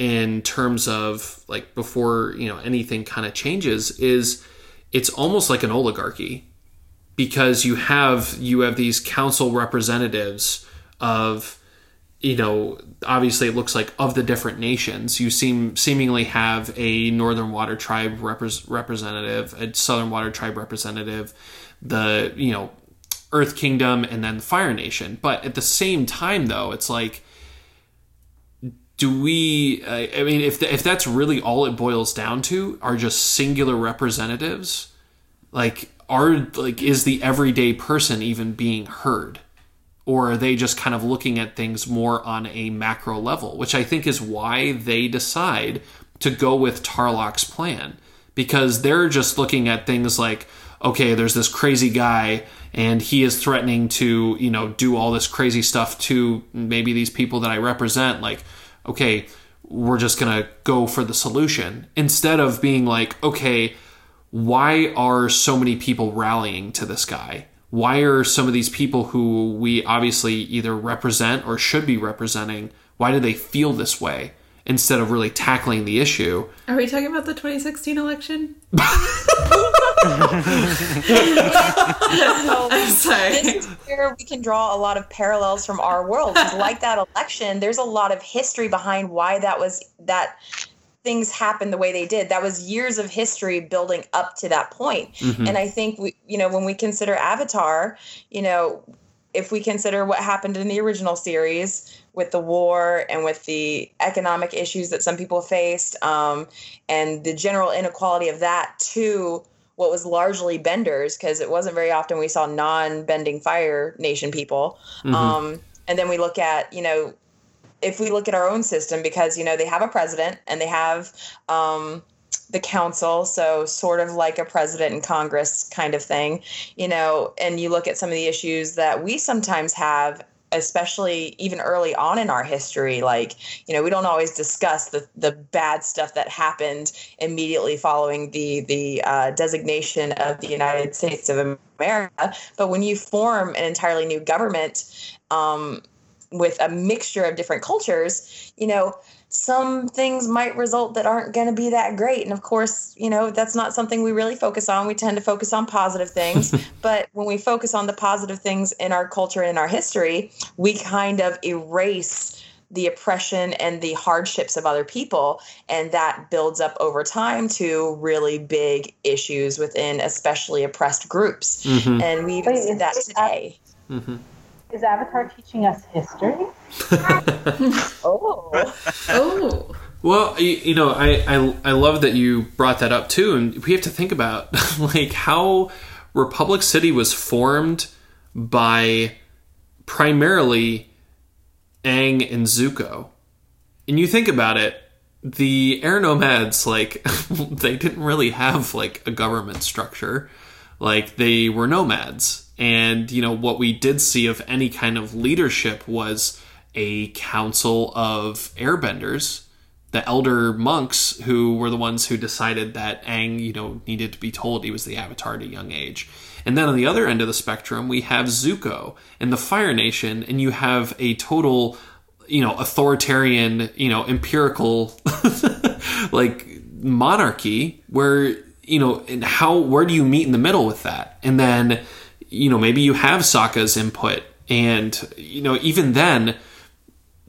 in terms of like before, you know, anything kind of changes is it's almost like an oligarchy because you have you have these council representatives of you know, obviously it looks like of the different nations, you seem seemingly have a Northern Water Tribe repres representative, a Southern Water Tribe representative, the you know Earth Kingdom, and then the Fire Nation. But at the same time, though, it's like, do we? Uh, I mean, if the, if that's really all it boils down to, are just singular representatives, like are like is the everyday person even being heard? or are they just kind of looking at things more on a macro level, which I think is why they decide to go with Tarlok's plan because they're just looking at things like okay, there's this crazy guy and he is threatening to, you know, do all this crazy stuff to maybe these people that I represent like okay, we're just going to go for the solution instead of being like okay, why are so many people rallying to this guy? why are some of these people who we obviously either represent or should be representing why do they feel this way instead of really tackling the issue are we talking about the 2016 election I'm sorry. This is where we can draw a lot of parallels from our world. Like that election, there's a lot of history behind why that was that things happened the way they did. That was years of history building up to that point. Mm-hmm. And I think we, you know, when we consider Avatar, you know, if we consider what happened in the original series with the war and with the economic issues that some people faced, um, and the general inequality of that to what was largely benders, because it wasn't very often we saw non-bending Fire Nation people. Mm-hmm. Um, and then we look at, you know, if we look at our own system, because you know they have a president and they have um, the council, so sort of like a president and Congress kind of thing, you know, and you look at some of the issues that we sometimes have especially even early on in our history like you know we don't always discuss the the bad stuff that happened immediately following the the uh, designation of the United States of America. But when you form an entirely new government um, with a mixture of different cultures, you know, some things might result that aren't going to be that great. And of course, you know, that's not something we really focus on. We tend to focus on positive things. but when we focus on the positive things in our culture and in our history, we kind of erase the oppression and the hardships of other people. And that builds up over time to really big issues within especially oppressed groups. Mm-hmm. And we even see that today. Mm-hmm. Is Avatar teaching us history? oh. Oh. Well, you, you know, I, I I love that you brought that up too, and we have to think about like how Republic City was formed by primarily Aang and Zuko. And you think about it, the air nomads like they didn't really have like a government structure. Like they were nomads and, you know, what we did see of any kind of leadership was a council of airbenders, the elder monks who were the ones who decided that Aang, you know, needed to be told he was the avatar at a young age. And then on the other end of the spectrum, we have Zuko and the Fire Nation, and you have a total, you know, authoritarian, you know, empirical, like monarchy where, you know, and how, where do you meet in the middle with that? And then, you know, maybe you have Sokka's input. And, you know, even then,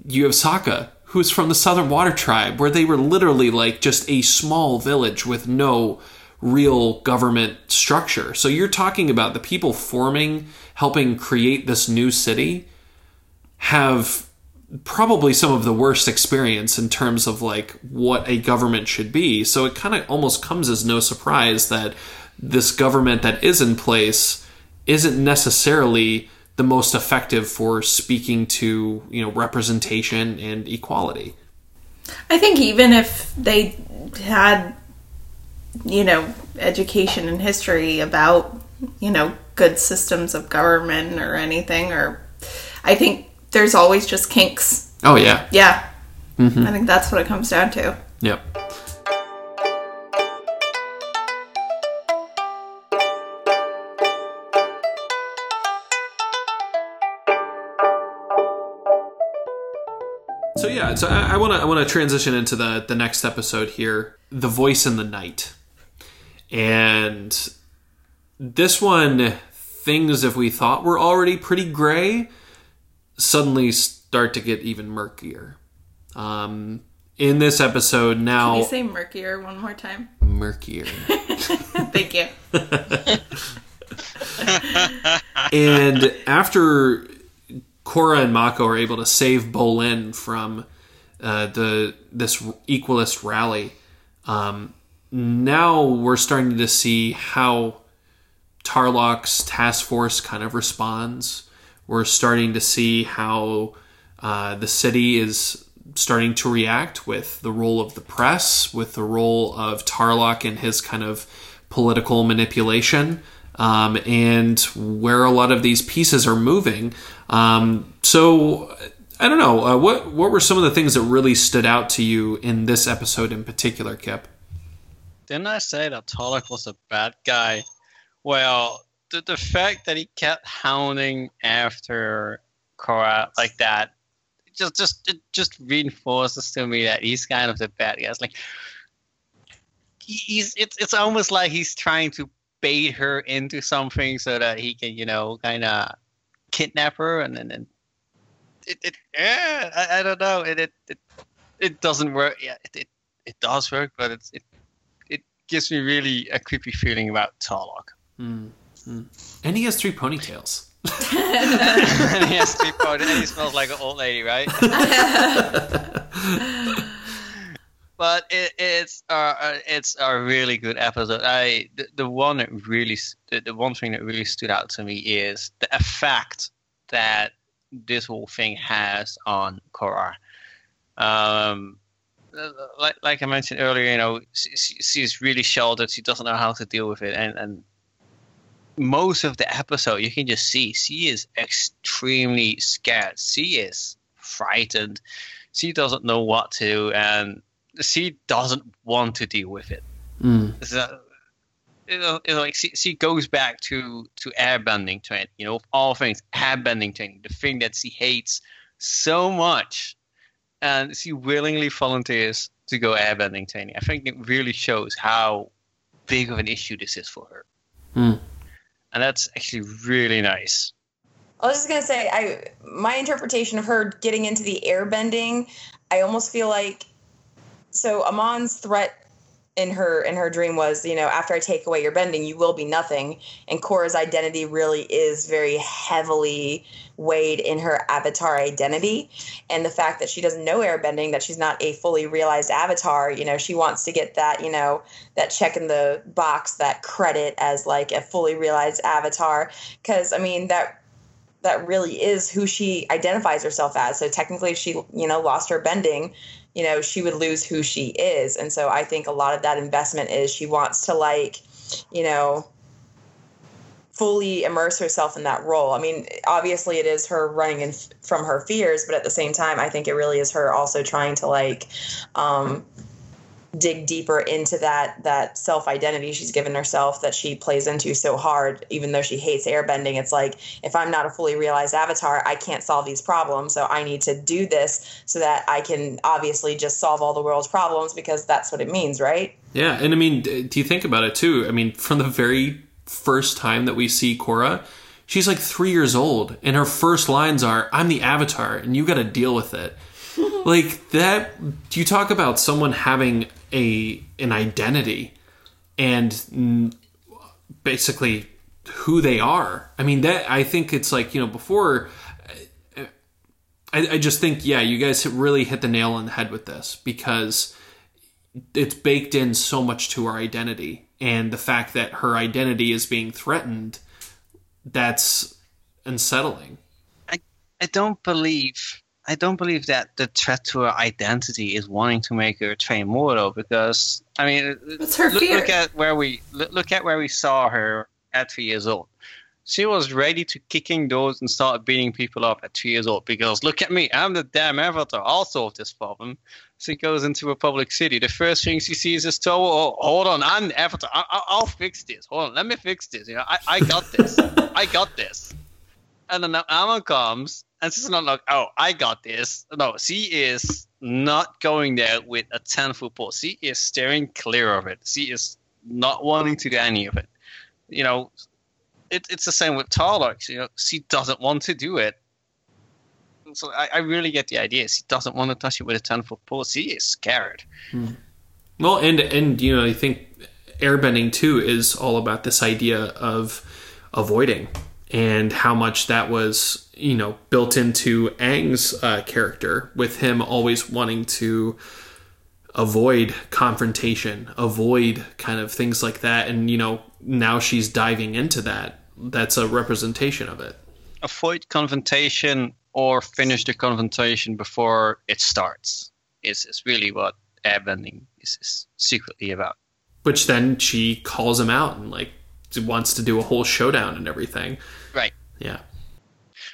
you have Sokka, who's from the Southern Water Tribe, where they were literally like just a small village with no real government structure. So you're talking about the people forming, helping create this new city, have probably some of the worst experience in terms of like what a government should be. So it kind of almost comes as no surprise that this government that is in place isn't necessarily the most effective for speaking to you know representation and equality. I think even if they had you know education and history about you know good systems of government or anything or I think there's always just kinks. Oh yeah. Yeah. Mm-hmm. I think that's what it comes down to. Yep. So I want to I want to transition into the the next episode here, the voice in the night, and this one things if we thought were already pretty gray suddenly start to get even murkier. Um, in this episode now, Can you say murkier one more time? murkier. Thank you. and after Korra and Mako are able to save Bolin from uh, the this equalist rally, um, now we're starting to see how Tarlok's task force kind of responds. We're starting to see how uh, the city is starting to react with the role of the press, with the role of Tarlok and his kind of political manipulation, um, and where a lot of these pieces are moving. Um, so I don't know. Uh, what what were some of the things that really stood out to you in this episode in particular, Kip? Didn't I say that Tarlok was a bad guy? Well, the, the fact that he kept hounding after Korra like that, just just it just reinforces to me that he's kind of the bad guy. It's like he's it's it's almost like he's trying to bait her into something so that he can you know kind of kidnap her and then it, it yeah I, I don't know it it, it it doesn't work yeah it, it it does work but it's it it gives me really a creepy feeling about Tarlok. And he has three ponytails. and he has three powder and he smells like an old lady, right? but it, it's uh, uh, it's a really good episode. I the, the one that really the, the one thing that really stood out to me is the effect that this whole thing has on Korra. Um, like like I mentioned earlier, you know, she, she- she's really sheltered. She doesn't know how to deal with it, and and most of the episode, you can just see she is extremely scared. She is frightened. She doesn't know what to do, and she doesn't want to deal with it. Mm. So, you know, it's like she, she goes back to to airbending training. You know, of all things, airbending training, the thing that she hates so much, and she willingly volunteers to go airbending training. I think it really shows how big of an issue this is for her Hmm. and that's actually really nice. I was just gonna say, I my interpretation of her getting into the airbending, I almost feel like so Amon's threat in her in her dream was, you know, after I take away your bending, you will be nothing. And Korra's identity really is very heavily weighed in her avatar identity. And the fact that she doesn't know airbending, that she's not a fully realized avatar, you know, she wants to get that, you know, that check in the box, that credit as like a fully realized avatar. Cause I mean that that really is who she identifies herself as. So technically, she you know lost her bending, you know she would lose who she is. And so I think a lot of that investment is she wants to like, you know, fully immerse herself in that role. I mean, obviously it is her running in from her fears, but at the same time, I think it really is her also trying to like. Um, dig deeper into that that self identity she's given herself that she plays into so hard even though she hates airbending it's like if i'm not a fully realized avatar i can't solve these problems so i need to do this so that i can obviously just solve all the world's problems because that's what it means right Yeah, and I mean, do you think about it too? I mean, from the very first time that we see Korra, she's like three years old, and her first lines are, "I'm the Avatar, and you got to deal with it." like that. Do you talk about someone having a an identity, and basically who they are. I mean, that I think it's like you know before. I, I just think, yeah, you guys really hit the nail on the head with this because it's baked in so much to her identity and the fact that her identity is being threatened that's unsettling I, I don't believe I don't believe that the threat to her identity is wanting to make her train more though, because I mean, What's her look, fear? look at where we look, look at where we saw her at three years old. She was ready to kicking doors and start beating people up at three years old because look at me, I'm the damn avatar. I'll solve this problem. She goes into a public city. The first thing she sees is Toa. Oh, hold on, I'm the avatar. I, I, I'll fix this. Hold on, let me fix this. You know, I, I got this. I got this. And then Amon comes, and she's not like, oh, I got this. No, she is not going there with a 10 foot pole. She is steering clear of it. She is not wanting to do any of it. You know, it, it's the same with Tarlok. You know, she doesn't want to do it. so I, I really get the idea. She doesn't want to touch it with a ten foot pole. She is scared. Hmm. Well, and and you know, I think airbending too is all about this idea of avoiding and how much that was you know built into Aang's uh, character with him always wanting to avoid confrontation, avoid kind of things like that, and you know now she's diving into that. That's a representation of it. Avoid confrontation or finish the confrontation before it starts. Is is really what airbending is, is secretly about. Which then she calls him out and like wants to do a whole showdown and everything. Right. Yeah.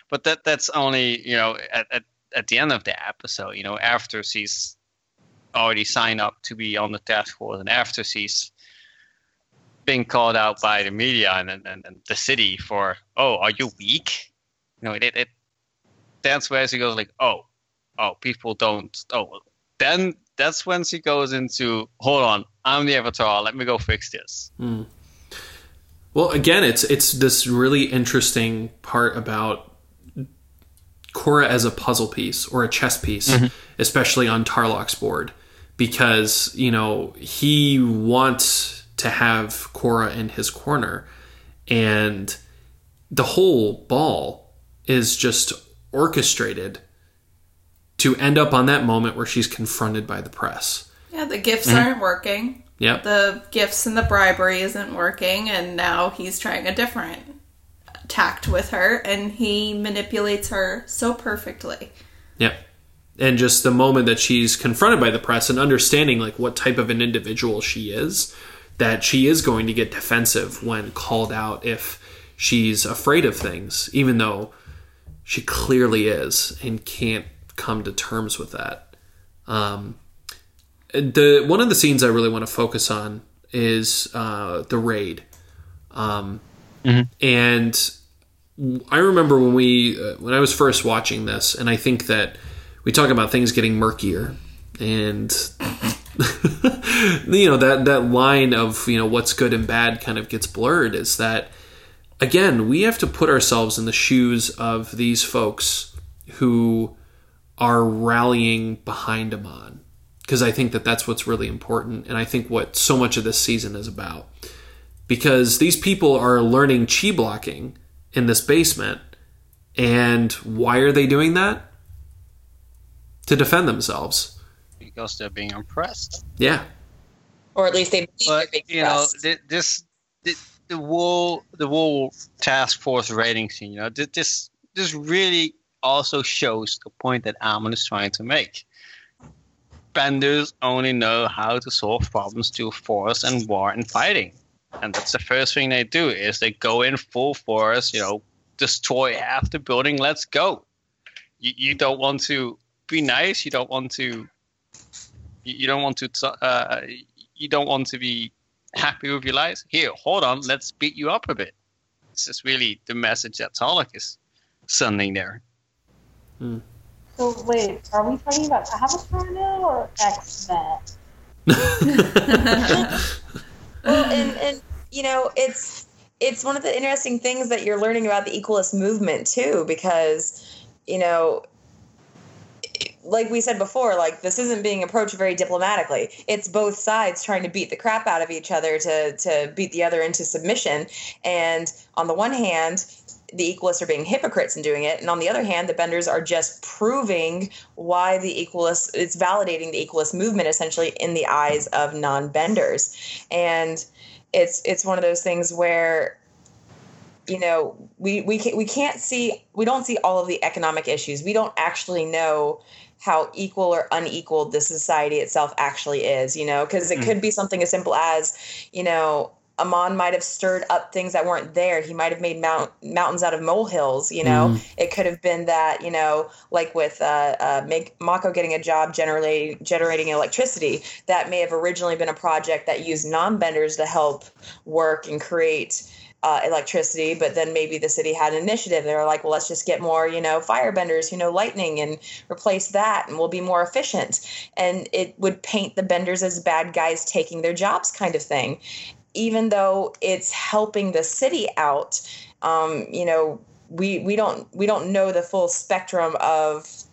But that that's only you know at, at at the end of the episode. You know after she's already signed up to be on the task force, and after she's been called out by the media and, and, and the city for, oh, are you weak? You know, it, it that's where she goes like, oh, oh, people don't. Oh, then that's when she goes into, hold on, I'm the Avatar. Let me go fix this. Mm. Well, again, it's it's this really interesting part about Korra as a puzzle piece or a chess piece, mm-hmm. especially on Tarlok's board, because you know he wants to have Korra in his corner, and the whole ball is just orchestrated to end up on that moment where she's confronted by the press. Yeah, the gifts mm-hmm. aren't working. Yeah. The gifts and the bribery isn't working, and now he's trying a different tact with her, and he manipulates her so perfectly. Yeah. And just the moment that she's confronted by the press and understanding like what type of an individual she is, that she is going to get defensive when called out if she's afraid of things, even though she clearly is and can't come to terms with that. Um, the one of the scenes I really want to focus on is uh, the raid, um, mm-hmm. and I remember when we uh, when I was first watching this, and I think that we talk about things getting murkier, and you know that that line of you know what's good and bad kind of gets blurred. Is that again we have to put ourselves in the shoes of these folks who are rallying behind Amon because I think that that's what's really important, and I think what so much of this season is about. Because these people are learning chi blocking in this basement, and why are they doing that? To defend themselves. Because they're being oppressed. Yeah. Or at least they. But you know, this the, the whole the whole task force raiding scene. You know, this this really also shows the point that Amon is trying to make benders only know how to solve problems through force and war and fighting. And that's the first thing they do is they go in full force, you know, destroy half the building, let's go. You, you don't want to be nice, you don't want to you don't want to uh, you don't want to be happy with your lives. Here, hold on, let's beat you up a bit. This is really the message that Tarlok is sending there. Hmm. So wait, are we talking about Avatar now or X Men? well, and and you know, it's it's one of the interesting things that you're learning about the equalist movement too, because you know, like we said before, like this isn't being approached very diplomatically. It's both sides trying to beat the crap out of each other to to beat the other into submission. And on the one hand, the equalists are being hypocrites in doing it and on the other hand the benders are just proving why the equalists it's validating the equalist movement essentially in the eyes of non-benders and it's it's one of those things where you know we we can't, we can't see we don't see all of the economic issues we don't actually know how equal or unequal the society itself actually is you know because it mm. could be something as simple as you know Amon might have stirred up things that weren't there. He might have made mount, mountains out of molehills. You know, mm. it could have been that you know, like with uh, uh, Mako getting a job generating generating electricity. That may have originally been a project that used non-benders to help work and create. Uh, electricity, but then maybe the city had an initiative. They were like, well, let's just get more, you know, firebenders, you know, lightning and replace that and we'll be more efficient. And it would paint the benders as bad guys taking their jobs kind of thing even though it's helping the city out, um, you know, we we don't we don't know the full spectrum of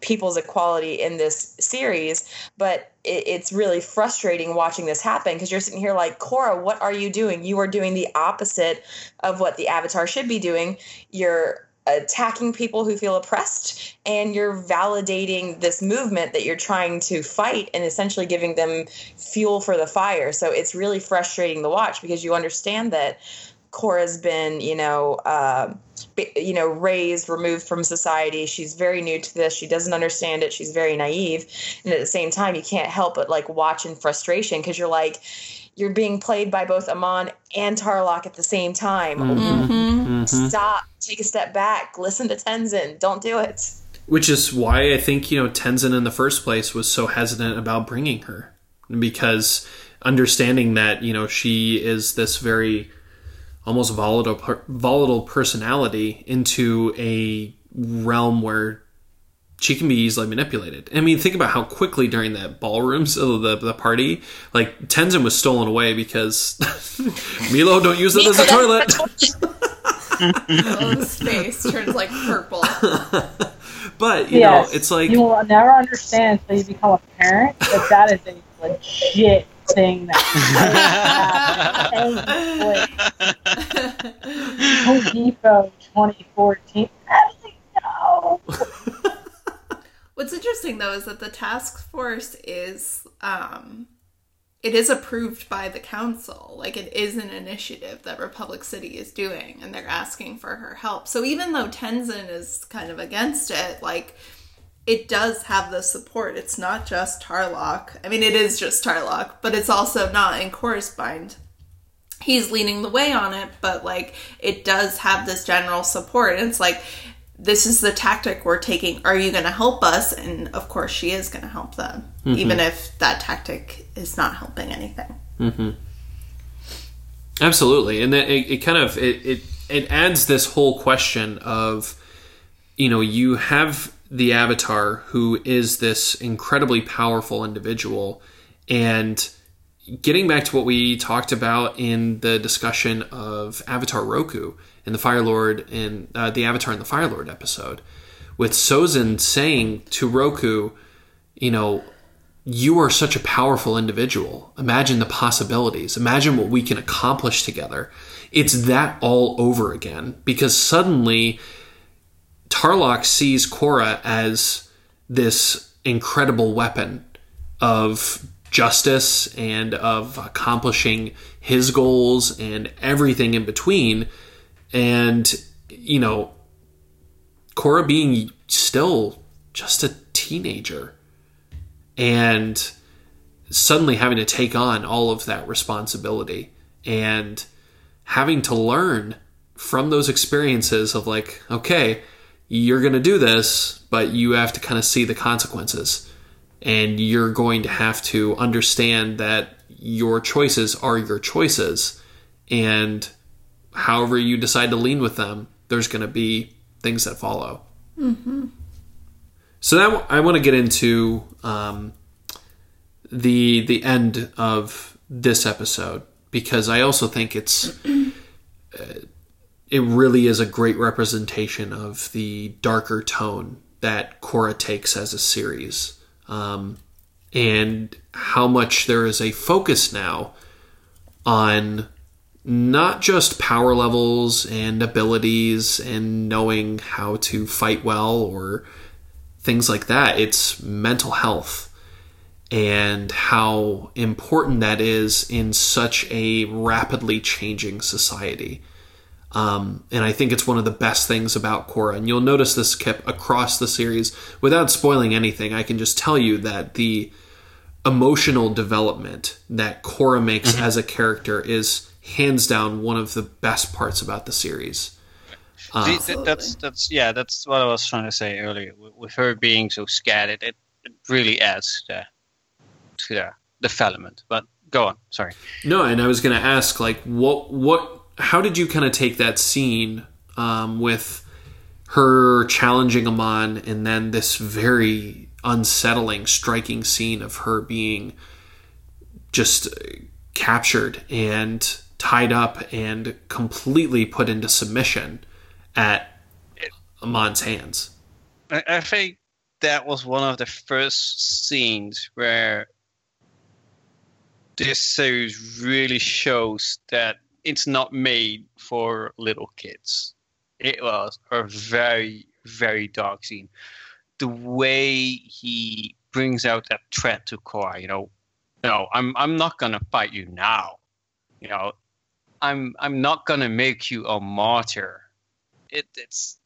people's equality in this series but it, it's really frustrating watching this happen because you're sitting here like Korra, what are you doing? You are doing the opposite of what the avatar should be doing. You're attacking people who feel oppressed and you're validating this movement that you're trying to fight and essentially giving them fuel for the fire so it's really frustrating to watch because you understand that Korra's been, you know, uh, you know, raised, removed from society. She's very new to this. She doesn't understand it. She's very naive, and at the same time, you can't help but like watch in frustration because you're like, you're being played by both Amon and Tarlok at the same time. Mm-hmm. Mm-hmm. Stop. Take a step back. Listen to Tenzin. Don't do it. Which is why I think you know Tenzin in the first place was so hesitant about bringing her because understanding that you know she is this very almost volatile volatile personality into a realm where she can be easily manipulated. I mean, think about how quickly during that ballroom, so the the party, like Tenzin was stolen away because Milo don't use it as a toilet. Milo's face turns like purple. but you yes, know, it's like you will never understand until you become a parent that that is a legit thing that Home Depot 2014. No. What's interesting though is that the task force is um, it is approved by the council. Like it is an initiative that Republic City is doing, and they're asking for her help. So even though Tenzin is kind of against it, like it does have the support. It's not just Tarlok. I mean, it is just Tarlok, but it's also not in correspond. He's leaning the way on it, but like it does have this general support. And it's like, this is the tactic we're taking. Are you going to help us? And of course, she is going to help them, mm-hmm. even if that tactic is not helping anything. Mm-hmm. Absolutely, and it, it kind of it, it it adds this whole question of, you know, you have the Avatar, who is this incredibly powerful individual. And getting back to what we talked about in the discussion of Avatar Roku and the Fire Lord and uh, the Avatar and the Fire Lord episode, with Sozin saying to Roku, you know, you are such a powerful individual. Imagine the possibilities. Imagine what we can accomplish together. It's that all over again because suddenly Tarlok sees Korra as this incredible weapon of justice and of accomplishing his goals and everything in between. And, you know, Korra being still just a teenager and suddenly having to take on all of that responsibility and having to learn from those experiences of like, okay, you're going to do this, but you have to kind of see the consequences. And you're going to have to understand that your choices are your choices. And however you decide to lean with them, there's going to be things that follow. Mm-hmm. So now I want to get into um, the the end of this episode because I also think it's uh, it really is a great representation of the darker tone that Korra takes as a series. Um, and how much there is a focus now on not just power levels and abilities and knowing how to fight well or things like that. It's mental health and how important that is in such a rapidly changing society. Um, and I think it's one of the best things about Korra. And you'll notice this Kip across the series. Without spoiling anything, I can just tell you that the emotional development that Korra makes mm-hmm. as a character is hands down one of the best parts about the series. Uh, that's that's yeah, that's what I was trying to say earlier. With her being so scattered, it, it really adds to the, to the development. But go on, sorry. No, and I was going to ask, like, what what how did you kind of take that scene um, with her challenging Amon and then this very unsettling, striking scene of her being just captured and tied up and completely put into submission at Amon's hands. I think that was one of the first scenes where this series really shows that it's not made for little kids. It was a very, very dark scene. The way he brings out that threat to Korra, you know, no, I'm I'm not gonna fight you now. You know, I'm I'm not gonna make you a martyr. It, it's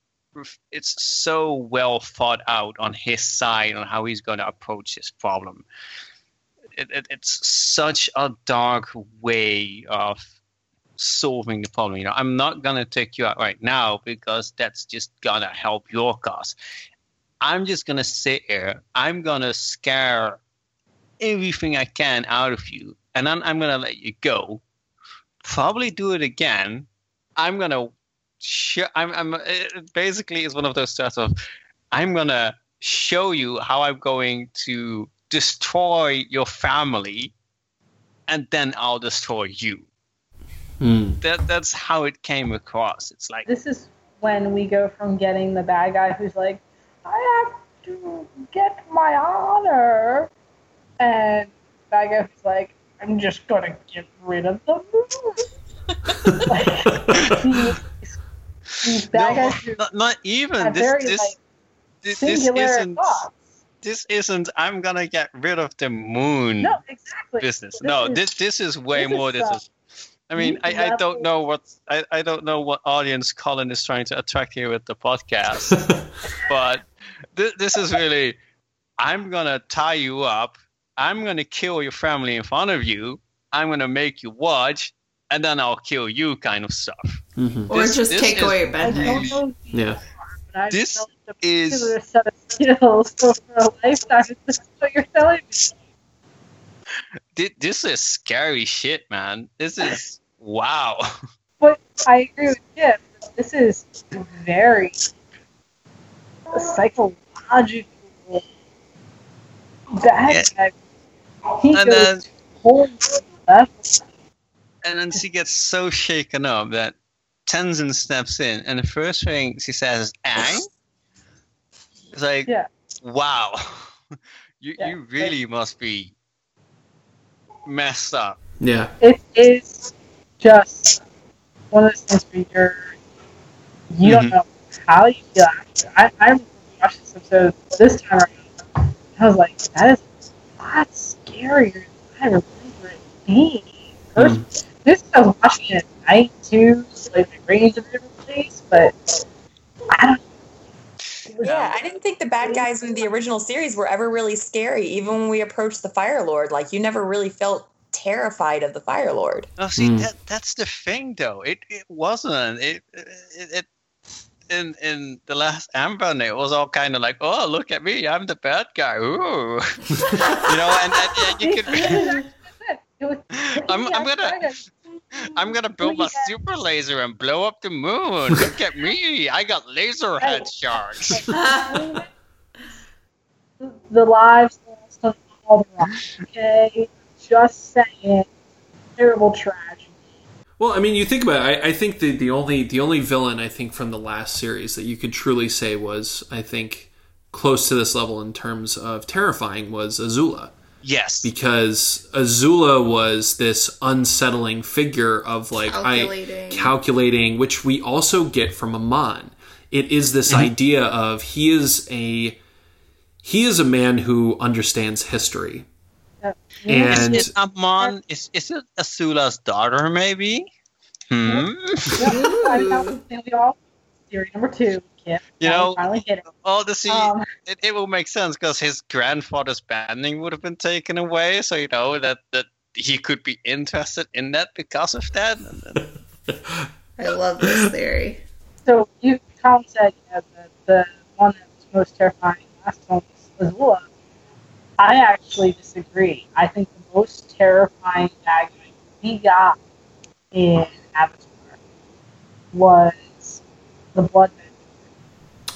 it's so well thought out on his side on how he's to approach this problem. It, it, it's such a dark way of solving the problem. You know, I'm not going to take you out right now because that's just going to help your cause. I'm just going to sit here. I'm going to scare everything I can out of you, and then I'm going to let you go. Probably do it again. I'm going to sure I'm, I'm basically is one of those stats of i'm gonna show you how i'm going to destroy your family and then i'll destroy you Hmm. that that's how it came across it's like This is when we go from getting the bad guy who's like, I have to get my honor, and bad guy who's like, I'm just gonna get rid of the moon. like, these, these bad no, guys not, not even this very this, like this, this singular isn't thoughts. this isn't i'm gonna get rid of the moon No, exactly. business This no is- this this is way this is more this is I mean, I, I don't know what I, I don't know what audience Colin is trying to attract here with the podcast, but th- this is really I'm gonna tie you up, I'm gonna kill your family in front of you, I'm gonna make you watch, and then I'll kill you, kind of stuff. Mhm. Or This- just this take is- away your I band don't know who you Yeah. are, but I This is- particular set of skills over a lifetime. This is what you're telling me. This is scary shit, man. This is wow. But I agree with Jim. This is very psychological. Bad guy. He And goes then whole level. and then she gets so shaken up that Tenzin steps in, and the first thing she says is "Aang." It's like, Yeah. wow, you Yeah. you really must be messed up. Yeah. It is just one of those things where you're you don't Mhm. know how you feel after. I, I watched this episode this time around. I was like, that is a lot scarier than I remember it being. First, this I was watching it at night too, so like my brain's a bit of a place, but I don't. Yeah, I didn't think the bad guys in the original series were ever really scary. Even when we approached the Fire Lord, like you never really felt terrified of the Fire Lord. No, see Mm. that that's the thing though. It it wasn't. It it, it in in the last Airbender, it was all kind of like, oh look at me, I'm the bad guy. Ooh, you know, and, and yeah, you could. it was actually good. It was- I'm I'm gonna. I'm gonna build my super laser and blow up the moon. Look at me! I got laser head sharks. the lives lost on all the rock. Okay, just saying, terrible tragedy. Well, I mean, you think about it. I, I think the, the only the only villain I think from the last series that you could truly say was I think close to this level in terms of terrifying was Azula Yes. because Azula was this unsettling figure of like Calculating. I calculating, which we also get from Amon. It is this mm-hmm. idea of he is a he is a man who understands history. Yeah. And Is it Amon? Is is it Azula's daughter? Maybe. Hmm. Yeah, I know. And we all theory number two. Kim. You know, finally hit. Oh, the see, Um, it, it will make sense because his grandfather's bending would have been taken away, so you know that that he could be interested in that because of that. I love this theory. so you, Tom said, you know, the, the one that was most terrifying last one was Azula. I actually disagree. I think the most terrifying bad guy we got in Avatar was the Bloodbender.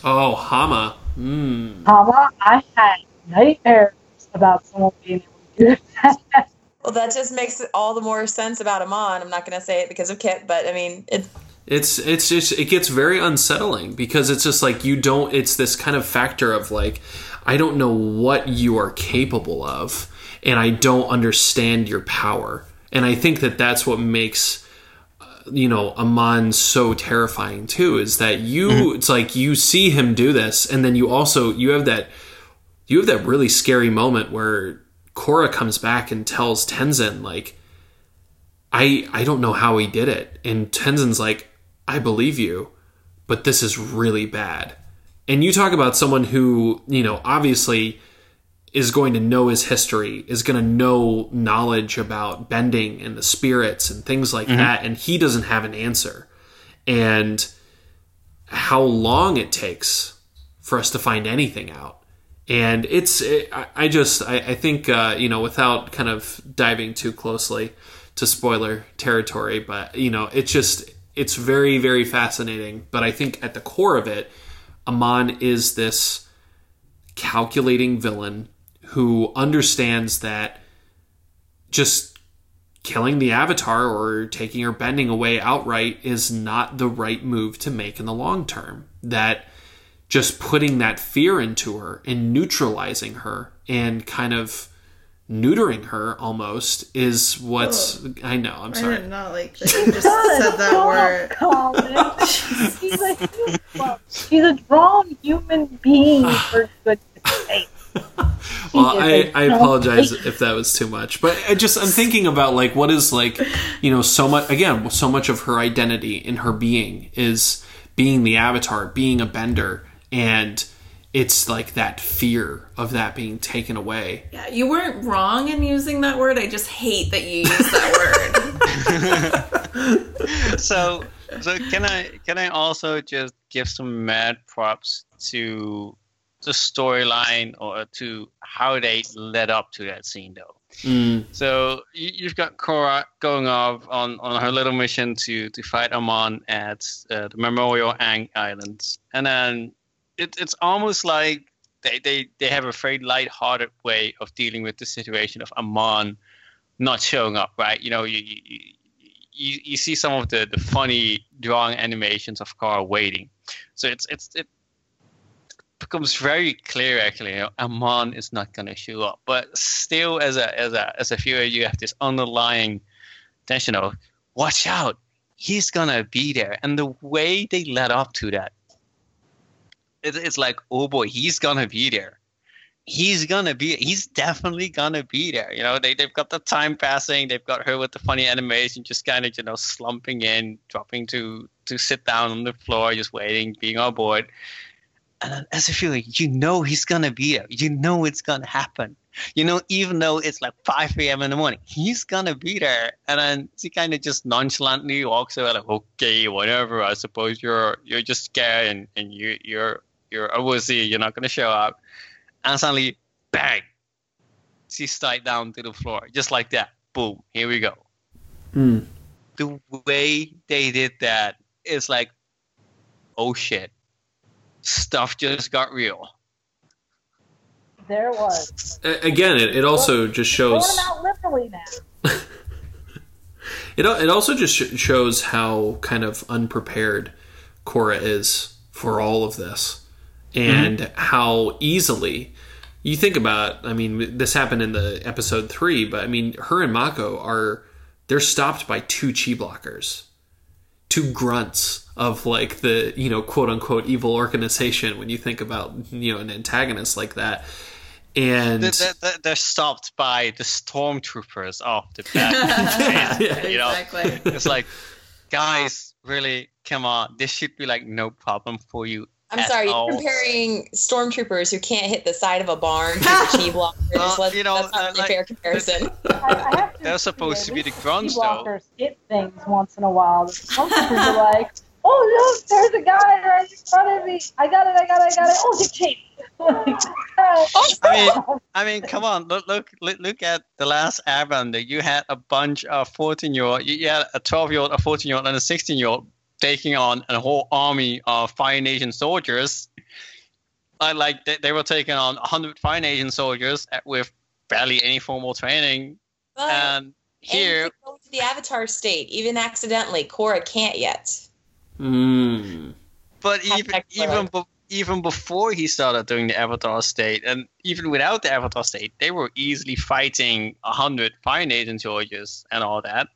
oh, Hama. Mm. Hama, I had nightmares about someone being able to do that. Well, that just makes it all the more sense about Amon. I'm not going to say it because of Kit, but I mean, it It's it's just it gets very unsettling because it's just like you don't. It's this kind of factor of like I don't know what you are capable of, and I don't understand your power. And I think that that's what makes uh, you know Amon so terrifying too. Is that you? It's like you see him do this, and then you also you have that you have that really scary moment where Korra comes back and tells Tenzin like I I don't know how he did it. And Tenzin's like, I believe you, but this is really bad. And you talk about someone who, you know, obviously is going to know his history, is going to know knowledge about bending and the spirits and things like that, and he doesn't have an answer. And how long it takes for us to find anything out. And it's, it, I, I just, I, I think, uh, you know, without kind of diving too closely to spoiler territory, but, you know, it's just, it's very, very fascinating. But I think at the core of it, Amon is this calculating villain who understands that just killing the avatar or taking or bending away outright is not the right move to make in the long term. That just putting that fear into her and neutralizing her and kind of neutering her almost is what's I know, I'm sorry. I sorry. did not like that you just said that word. Colin. she's a human. well, she's a drawn human being for goodness sake. well She I, is a I drawn apologize if that was too much but i just i'm thinking about like what is like you know so much again so much of her identity in her being is being the avatar being a bender and it's like that fear of that being taken away Yeah, you weren't wrong in using that word. I just hate that you used that word. so so can I can I also just give some mad props to the storyline or to how they led up to that scene though. mm, So you, you've got Korra going off on, on her little mission to, to fight Amon at uh, the Memorial Aang Islands, and then it, it's almost like they, they, they have a very light-hearted way of dealing with the situation of Amon not showing up. Right? You know, you you, you, you see some of the, the funny drawing animations of Korra waiting. So it's it's it becomes very clear actually you know, Amon is not going to show up but still as a as a as a viewer you have this underlying tension of watch out he's going to be there and the way they led up to that it, it's like oh boy he's to be there. He's gonna be he's definitely gonna be there you know? They, they've got the time passing they've got her with the funny animation just kind of you know slumping in dropping to to sit down on the floor just waiting being on board. And as a feeling you know he's gonna be there. You know it's gonna happen. You know even though it's like 5 a.m in the morning he's gonna be there. And then she kind of just nonchalantly walks away like okay whatever i suppose you're you're just scared and, and you you're you're a wussy you're not gonna show up. And suddenly bang! She slide down to the floor just like that. Boom here we go. Mm. the way they did that is like oh shit. Stuff just got real. There was. Again it, it also just shows Going out literally now. It, it also just shows how kind of unprepared Korra is for all of this and mm-hmm. how easily you think about I mean this happened in the episode 3 but I mean her and Mako are they're stopped by two chi blockers two grunts of like the you know quote unquote evil organization when you think about you know an antagonist like that. And They- they- they- they're stopped by the stormtroopers of the back you know? exactly. it's like guys really come on this should be like no problem for you I'm at sorry, all. you're comparing stormtroopers who can't hit the side of a barn to chi blockers. Well, you know, that's not uh, really a fair comparison. I, I They're supposed to be the least grunts, sea though. blockers hit things once in a while. Some people are like, "Oh look, there's a guy right in front of me. I got it. I got it. I got it. Oh, the chase." I mean, I mean, come on, look, look, look, look at the last Airbender. You had a bunch of fourteen-year-old, you you had a twelve-year-old, a fourteen-year-old, and a sixteen-year-old taking on a whole army of Fire Nation soldiers. I like they, they were taking on hundred Fire Nation soldiers with barely any formal training, But and and here, to go to the avatar state, even accidentally, Korra can't yet. Mm. But even even be, even before he started doing the Avatar state, and even without the Avatar state, they were easily fighting a hundred Fire Nation soldiers and all that.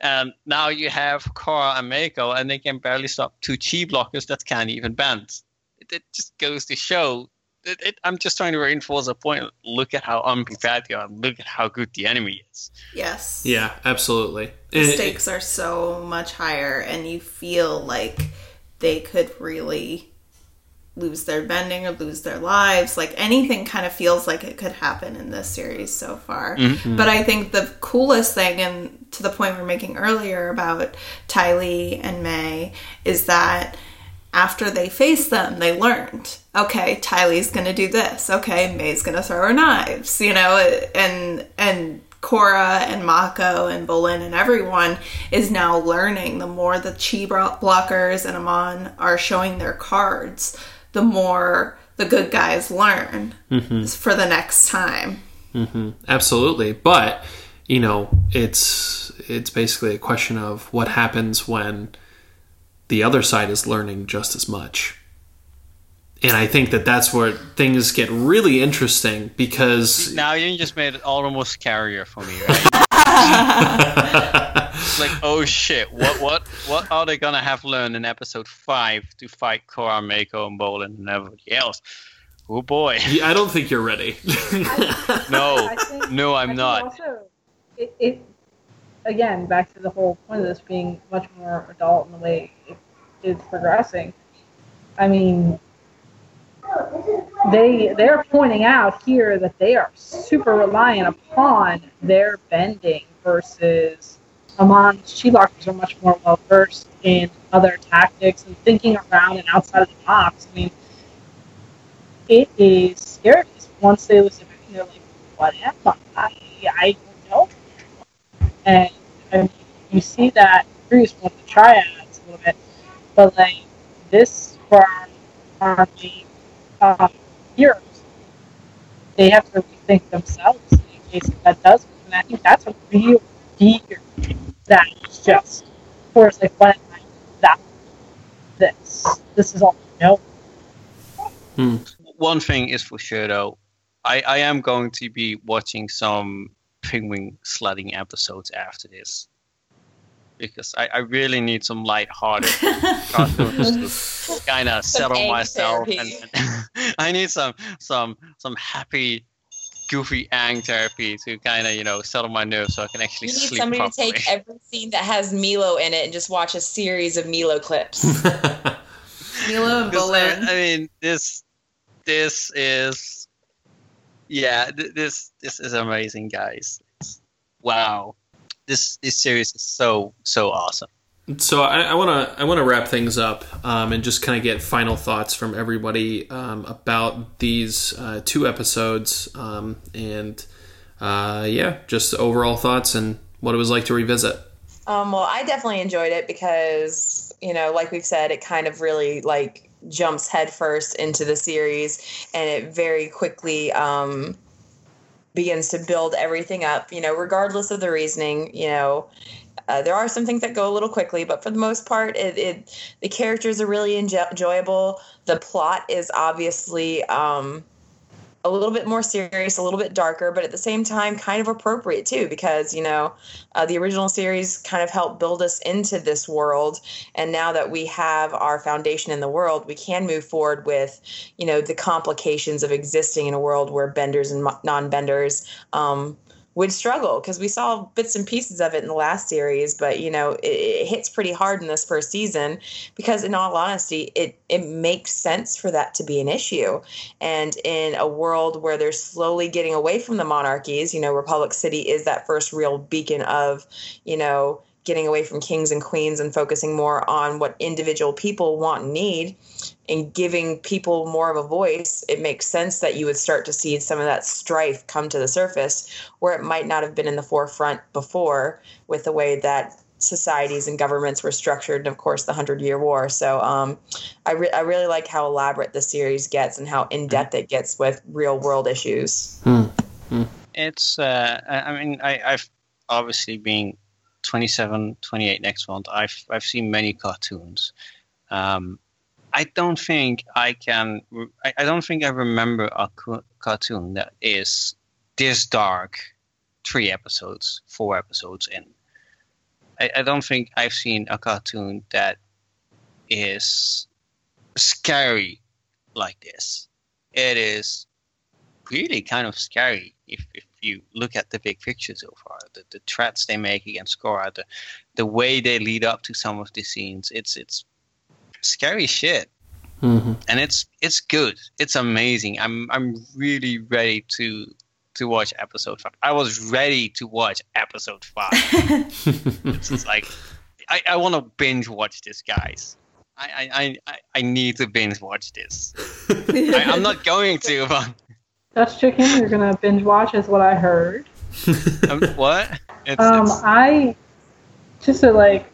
And now you have Korra and Mako, and they can barely stop two chi blockers that can't even bend. It, it just goes to show. It, it, I'm just trying to reinforce a point. Look at how unprepared you are. Look at how good the enemy is. Yes. Yeah, absolutely. The stakes are so much higher, and you feel like they could really lose their bending or lose their lives. Like anything kind of feels like it could happen in this series so far. Mm-hmm. But I think the coolest thing, and to the point we are making earlier about Ty Lee and Mai, is that after they faced them, they learned. Okay, Ty Lee's gonna do this. Okay, Mai's gonna throw her knives. You know, and and Korra and Mako and Bolin and everyone is now learning. The more the chi blockers and Amon are showing their cards, the more the good guys learn mm-hmm. for the next time. Mm-hmm. Absolutely, but you know, it's it's basically a question of what happens when the other side is learning just as much. And I think that that's where things get really interesting because now you just made it almost scarier for me, right? like, oh shit, what what what are they gonna have learned in episode five to fight Korra, Mako, and Bolin and everybody else? Oh boy. Yeah, I don't think you're ready. I, no, think, no, I'm not. Also, it, it again back to the whole point of this being much more adult in the way it is progressing. I mean, they they're pointing out here that they are super reliant upon their bending versus Amon's chi blockers are much more well versed in other tactics and thinking around and outside of the box. I mean, it is scary once they lose it, they're like, what am I? I don't know. And, and you see that previous with the triads a little bit, but like this for our army uh, heroes, they have to rethink themselves in case that does. And I think that's a real fear that is just force like what am I that this this is all I know. Hmm. One thing is for sure though, I, I am going to be watching some penguin sledding episodes after this. Because I, I really need some light-hearted cartoons to kind of settle myself, and, and I need some some some happy goofy Aang therapy to kind of you know settle my nerves so I can actually you need sleep somebody properly. to take every scene that has Milo in it and just watch a series of Milo clips. Milo and Bolin. I, I mean, this this is yeah, th- this this is amazing, guys. Wow, this this series is so so awesome so I want to I want to wrap things up um, and just kind of get final thoughts from everybody um, about these uh, two episodes um, and uh, yeah, just overall thoughts and what it was like to revisit. Um, well, I definitely enjoyed it because you know, like we've said, it kind of really like jumps headfirst into the series, and it very quickly um, begins to build everything up. You know, regardless of the reasoning, you know uh, there are some things that go a little quickly, but for the most part, it, it the characters are really enjoyable. The plot is obviously um, a little bit more serious, a little bit darker, but at the same time, kind of appropriate too, because you know uh, the original series kind of helped build us into this world, and now that we have our foundation in the world, we can move forward with you know the complications of existing in a world where benders and non-benders. Um, would struggle because we saw bits and pieces of it in the last series, but you know it, it, hits pretty hard in this first season because, in all honesty, it it makes sense for that to be an issue. And in a world where they're slowly getting away from the monarchies, you know, Republic City is that first real beacon of, you know, getting away from kings and queens and focusing more on what individual people want and need and giving people more of a voice, it makes sense that you would start to see some of that strife come to the surface where it might not have been in the forefront before with the way that societies and governments were structured, and of course, the Hundred Year War. So, um, I, re- I really like how elaborate the series gets and how in depth it gets with real world issues. Hmm. Hmm. It's, uh, I mean, I, I've obviously been 27, 28 next month. I've I've seen many cartoons. Um, I don't think I can. I, I don't think I remember a co- cartoon that is this dark. Three episodes, four episodes in. I, I don't think I've seen a cartoon that is scary like this. It is really kind of scary if, if you look at the big picture so far. The, the threats they make against Korra, the the way they lead up to some of the scenes, it's it's scary shit. Mm-hmm. And it's it's good. It's amazing. I'm I'm really ready to to watch episode five. I was ready to watch episode five. it's just like I, I want to binge watch this, guys. I, I, I, I need to binge watch this. I, I'm not going to, but Dutch chicken, you're gonna binge watch, is what I heard. um, what? It's, Um, it's, I just to like,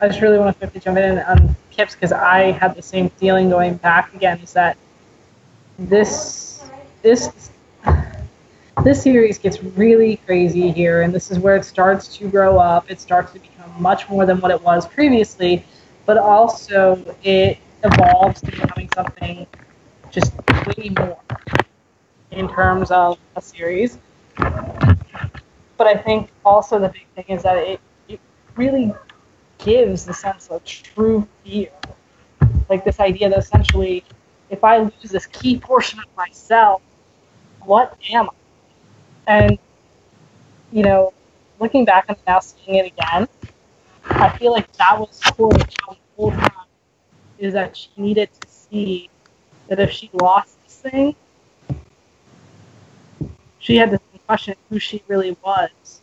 I just really want to jump in on Kips because I had the same feeling going back again. Is that this this this series gets really crazy here, and this is where it starts to grow up. It starts to become much more than what it was previously, but also it evolves to becoming something just way more in terms of a series. But I think also the big thing is that it, it really gives the sense of true fear. Like this idea that essentially, if I lose this key portion of myself, what am I? And, you know, looking back and now seeing it again, I feel like that was challenge the whole time, is that she needed to see that if she lost this thing, she had to question who she really was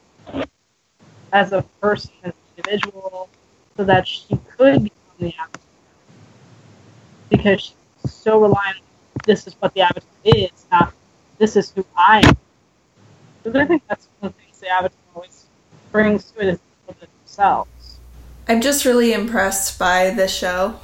as a person, as an individual, so that she could become the avatar. Because she's so reliant on this is what the avatar is, not this is who I am. Because I think that's one of the things the avatar always brings to it is themselves. I'm just really impressed by this show.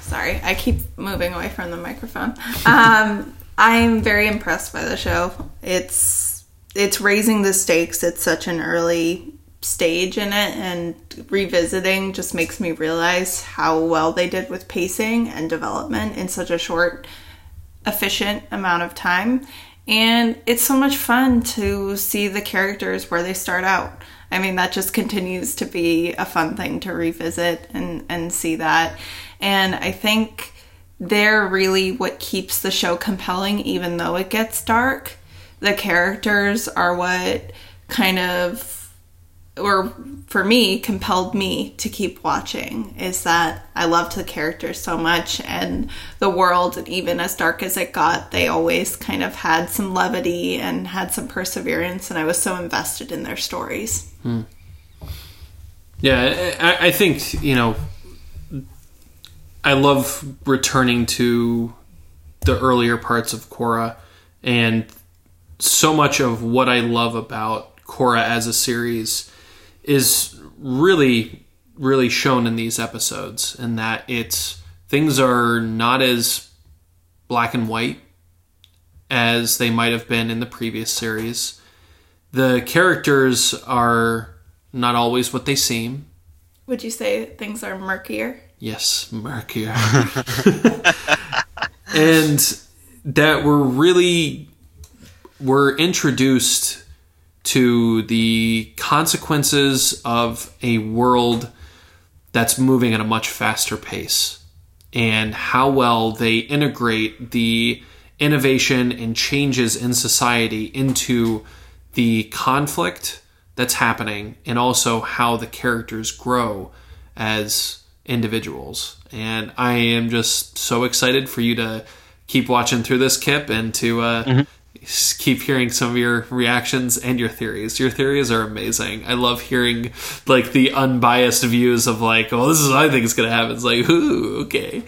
Sorry, I keep moving away from the microphone. Um, I'm very impressed by the show. It's it's raising the stakes. At such an early stage in it and revisiting just makes me realize how well they did with pacing and development in such a short efficient amount of time. And it's so much fun to see the characters where they start out. I mean that just continues to be a fun thing to revisit and and see that. And i think they're really what keeps the show compelling even though it gets dark the characters are what kind of or for me compelled me to keep watching is that I loved the characters so much and the world and even as dark as it got they always kind of had some levity and had some perseverance and I was so invested in their stories. Hmm. Yeah, I, I think, you know, I love returning to the earlier parts of Korra and so much of what I love about Korra as a series is really, really shown in these episodes, and that it's things are not as black and white as they might have been in the previous series. The characters are not always what they seem. Would you say things are murkier? Yes, murkier. and that we're really we're introduced to the consequences of a world that's moving at a much faster pace and how well they integrate the innovation and changes in society into the conflict that's happening and also how the characters grow as individuals. And I am just so excited for you to keep watching through this, Kip, and to uh, mm-hmm keep hearing some of your reactions and your theories. Your theories are amazing. I love hearing like the unbiased views of like, oh, this is what I think is going to happen. It's like, ooh, okay.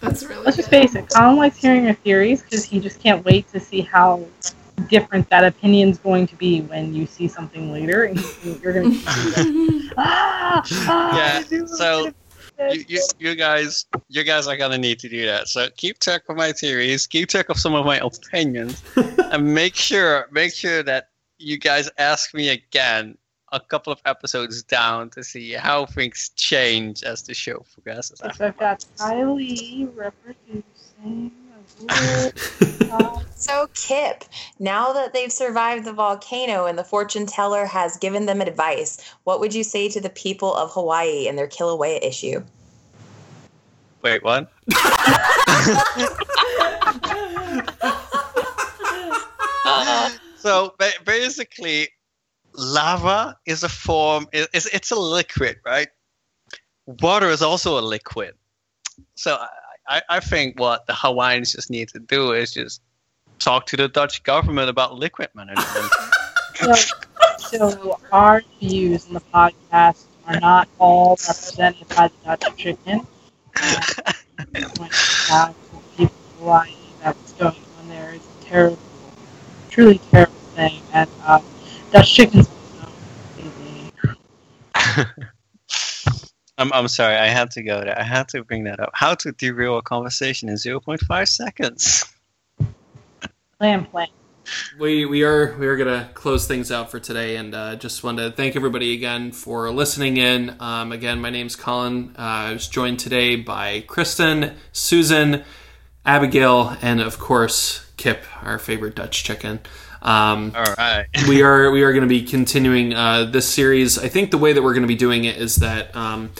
That's really. Let's just face it. Colin likes hearing your theories because he just can't wait to see how different that opinion's going to be when you see something later, and you're going to like, ah, ah, yeah. So you, you, you, guys, you guys are gonna need to do that. So keep track of my theories, keep track of some of my opinions, and make sure, make sure that you guys ask me again a couple of episodes down to see how things change as the show progresses. Which I've got Kylie reproducing. A uh, So, Kip, now that they've survived the volcano and the fortune teller has given them advice, what would you say to the people of Hawaii and their Kilauea issue? Wait, what? so basically, lava is a form. It's a liquid, right? Water is also a liquid. So I, I, think what the Hawaiians just need to do is just talk to the Dutch government about liquid management. So, so our views in the podcast are not all represented by the Dutch chicken. Um, point out to the people Hawaii that what's going on there is a terrible, truly terrible thing, and uh, Dutch chickens. I'm I'm sorry, I had to go there. I had to bring that up. How to derail a conversation in 0.5 seconds. Plan, plan. we we are we are gonna close things out for today, and uh, just want to thank everybody again for listening in. Um, again, my name's Colin. Uh, I was joined today by Kristen, Susan, Abigail, and of course Kip, our favorite Dutch chicken. Um, All right. we are we are going to be continuing uh, this series. I think the way that we're going to be doing it is that um,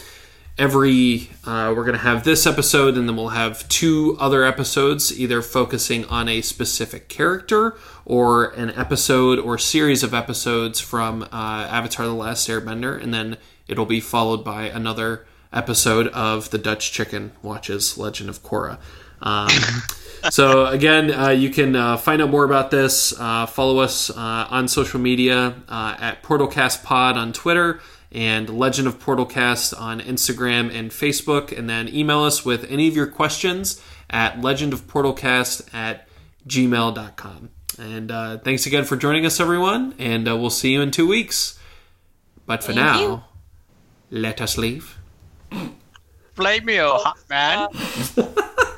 every uh, we're going to have this episode, and then we'll have two other episodes, either focusing on a specific character or an episode or series of episodes from uh, Avatar: The Last Airbender, and then it'll be followed by another episode of the Dutch Chicken Watches Legend of Korra. Um, so again, uh, you can uh, find out more about this. Uh, follow us uh, on social media uh, at Portalcast Pod on Twitter and Legend of Portalcast on Instagram and Facebook, and then email us with any of your questions at legendofportalcast at gmail.com. And uh, thanks again for joining us, everyone, and uh, we'll see you in two weeks. But for Thank now, you. let us leave. Blame me, oh hot man.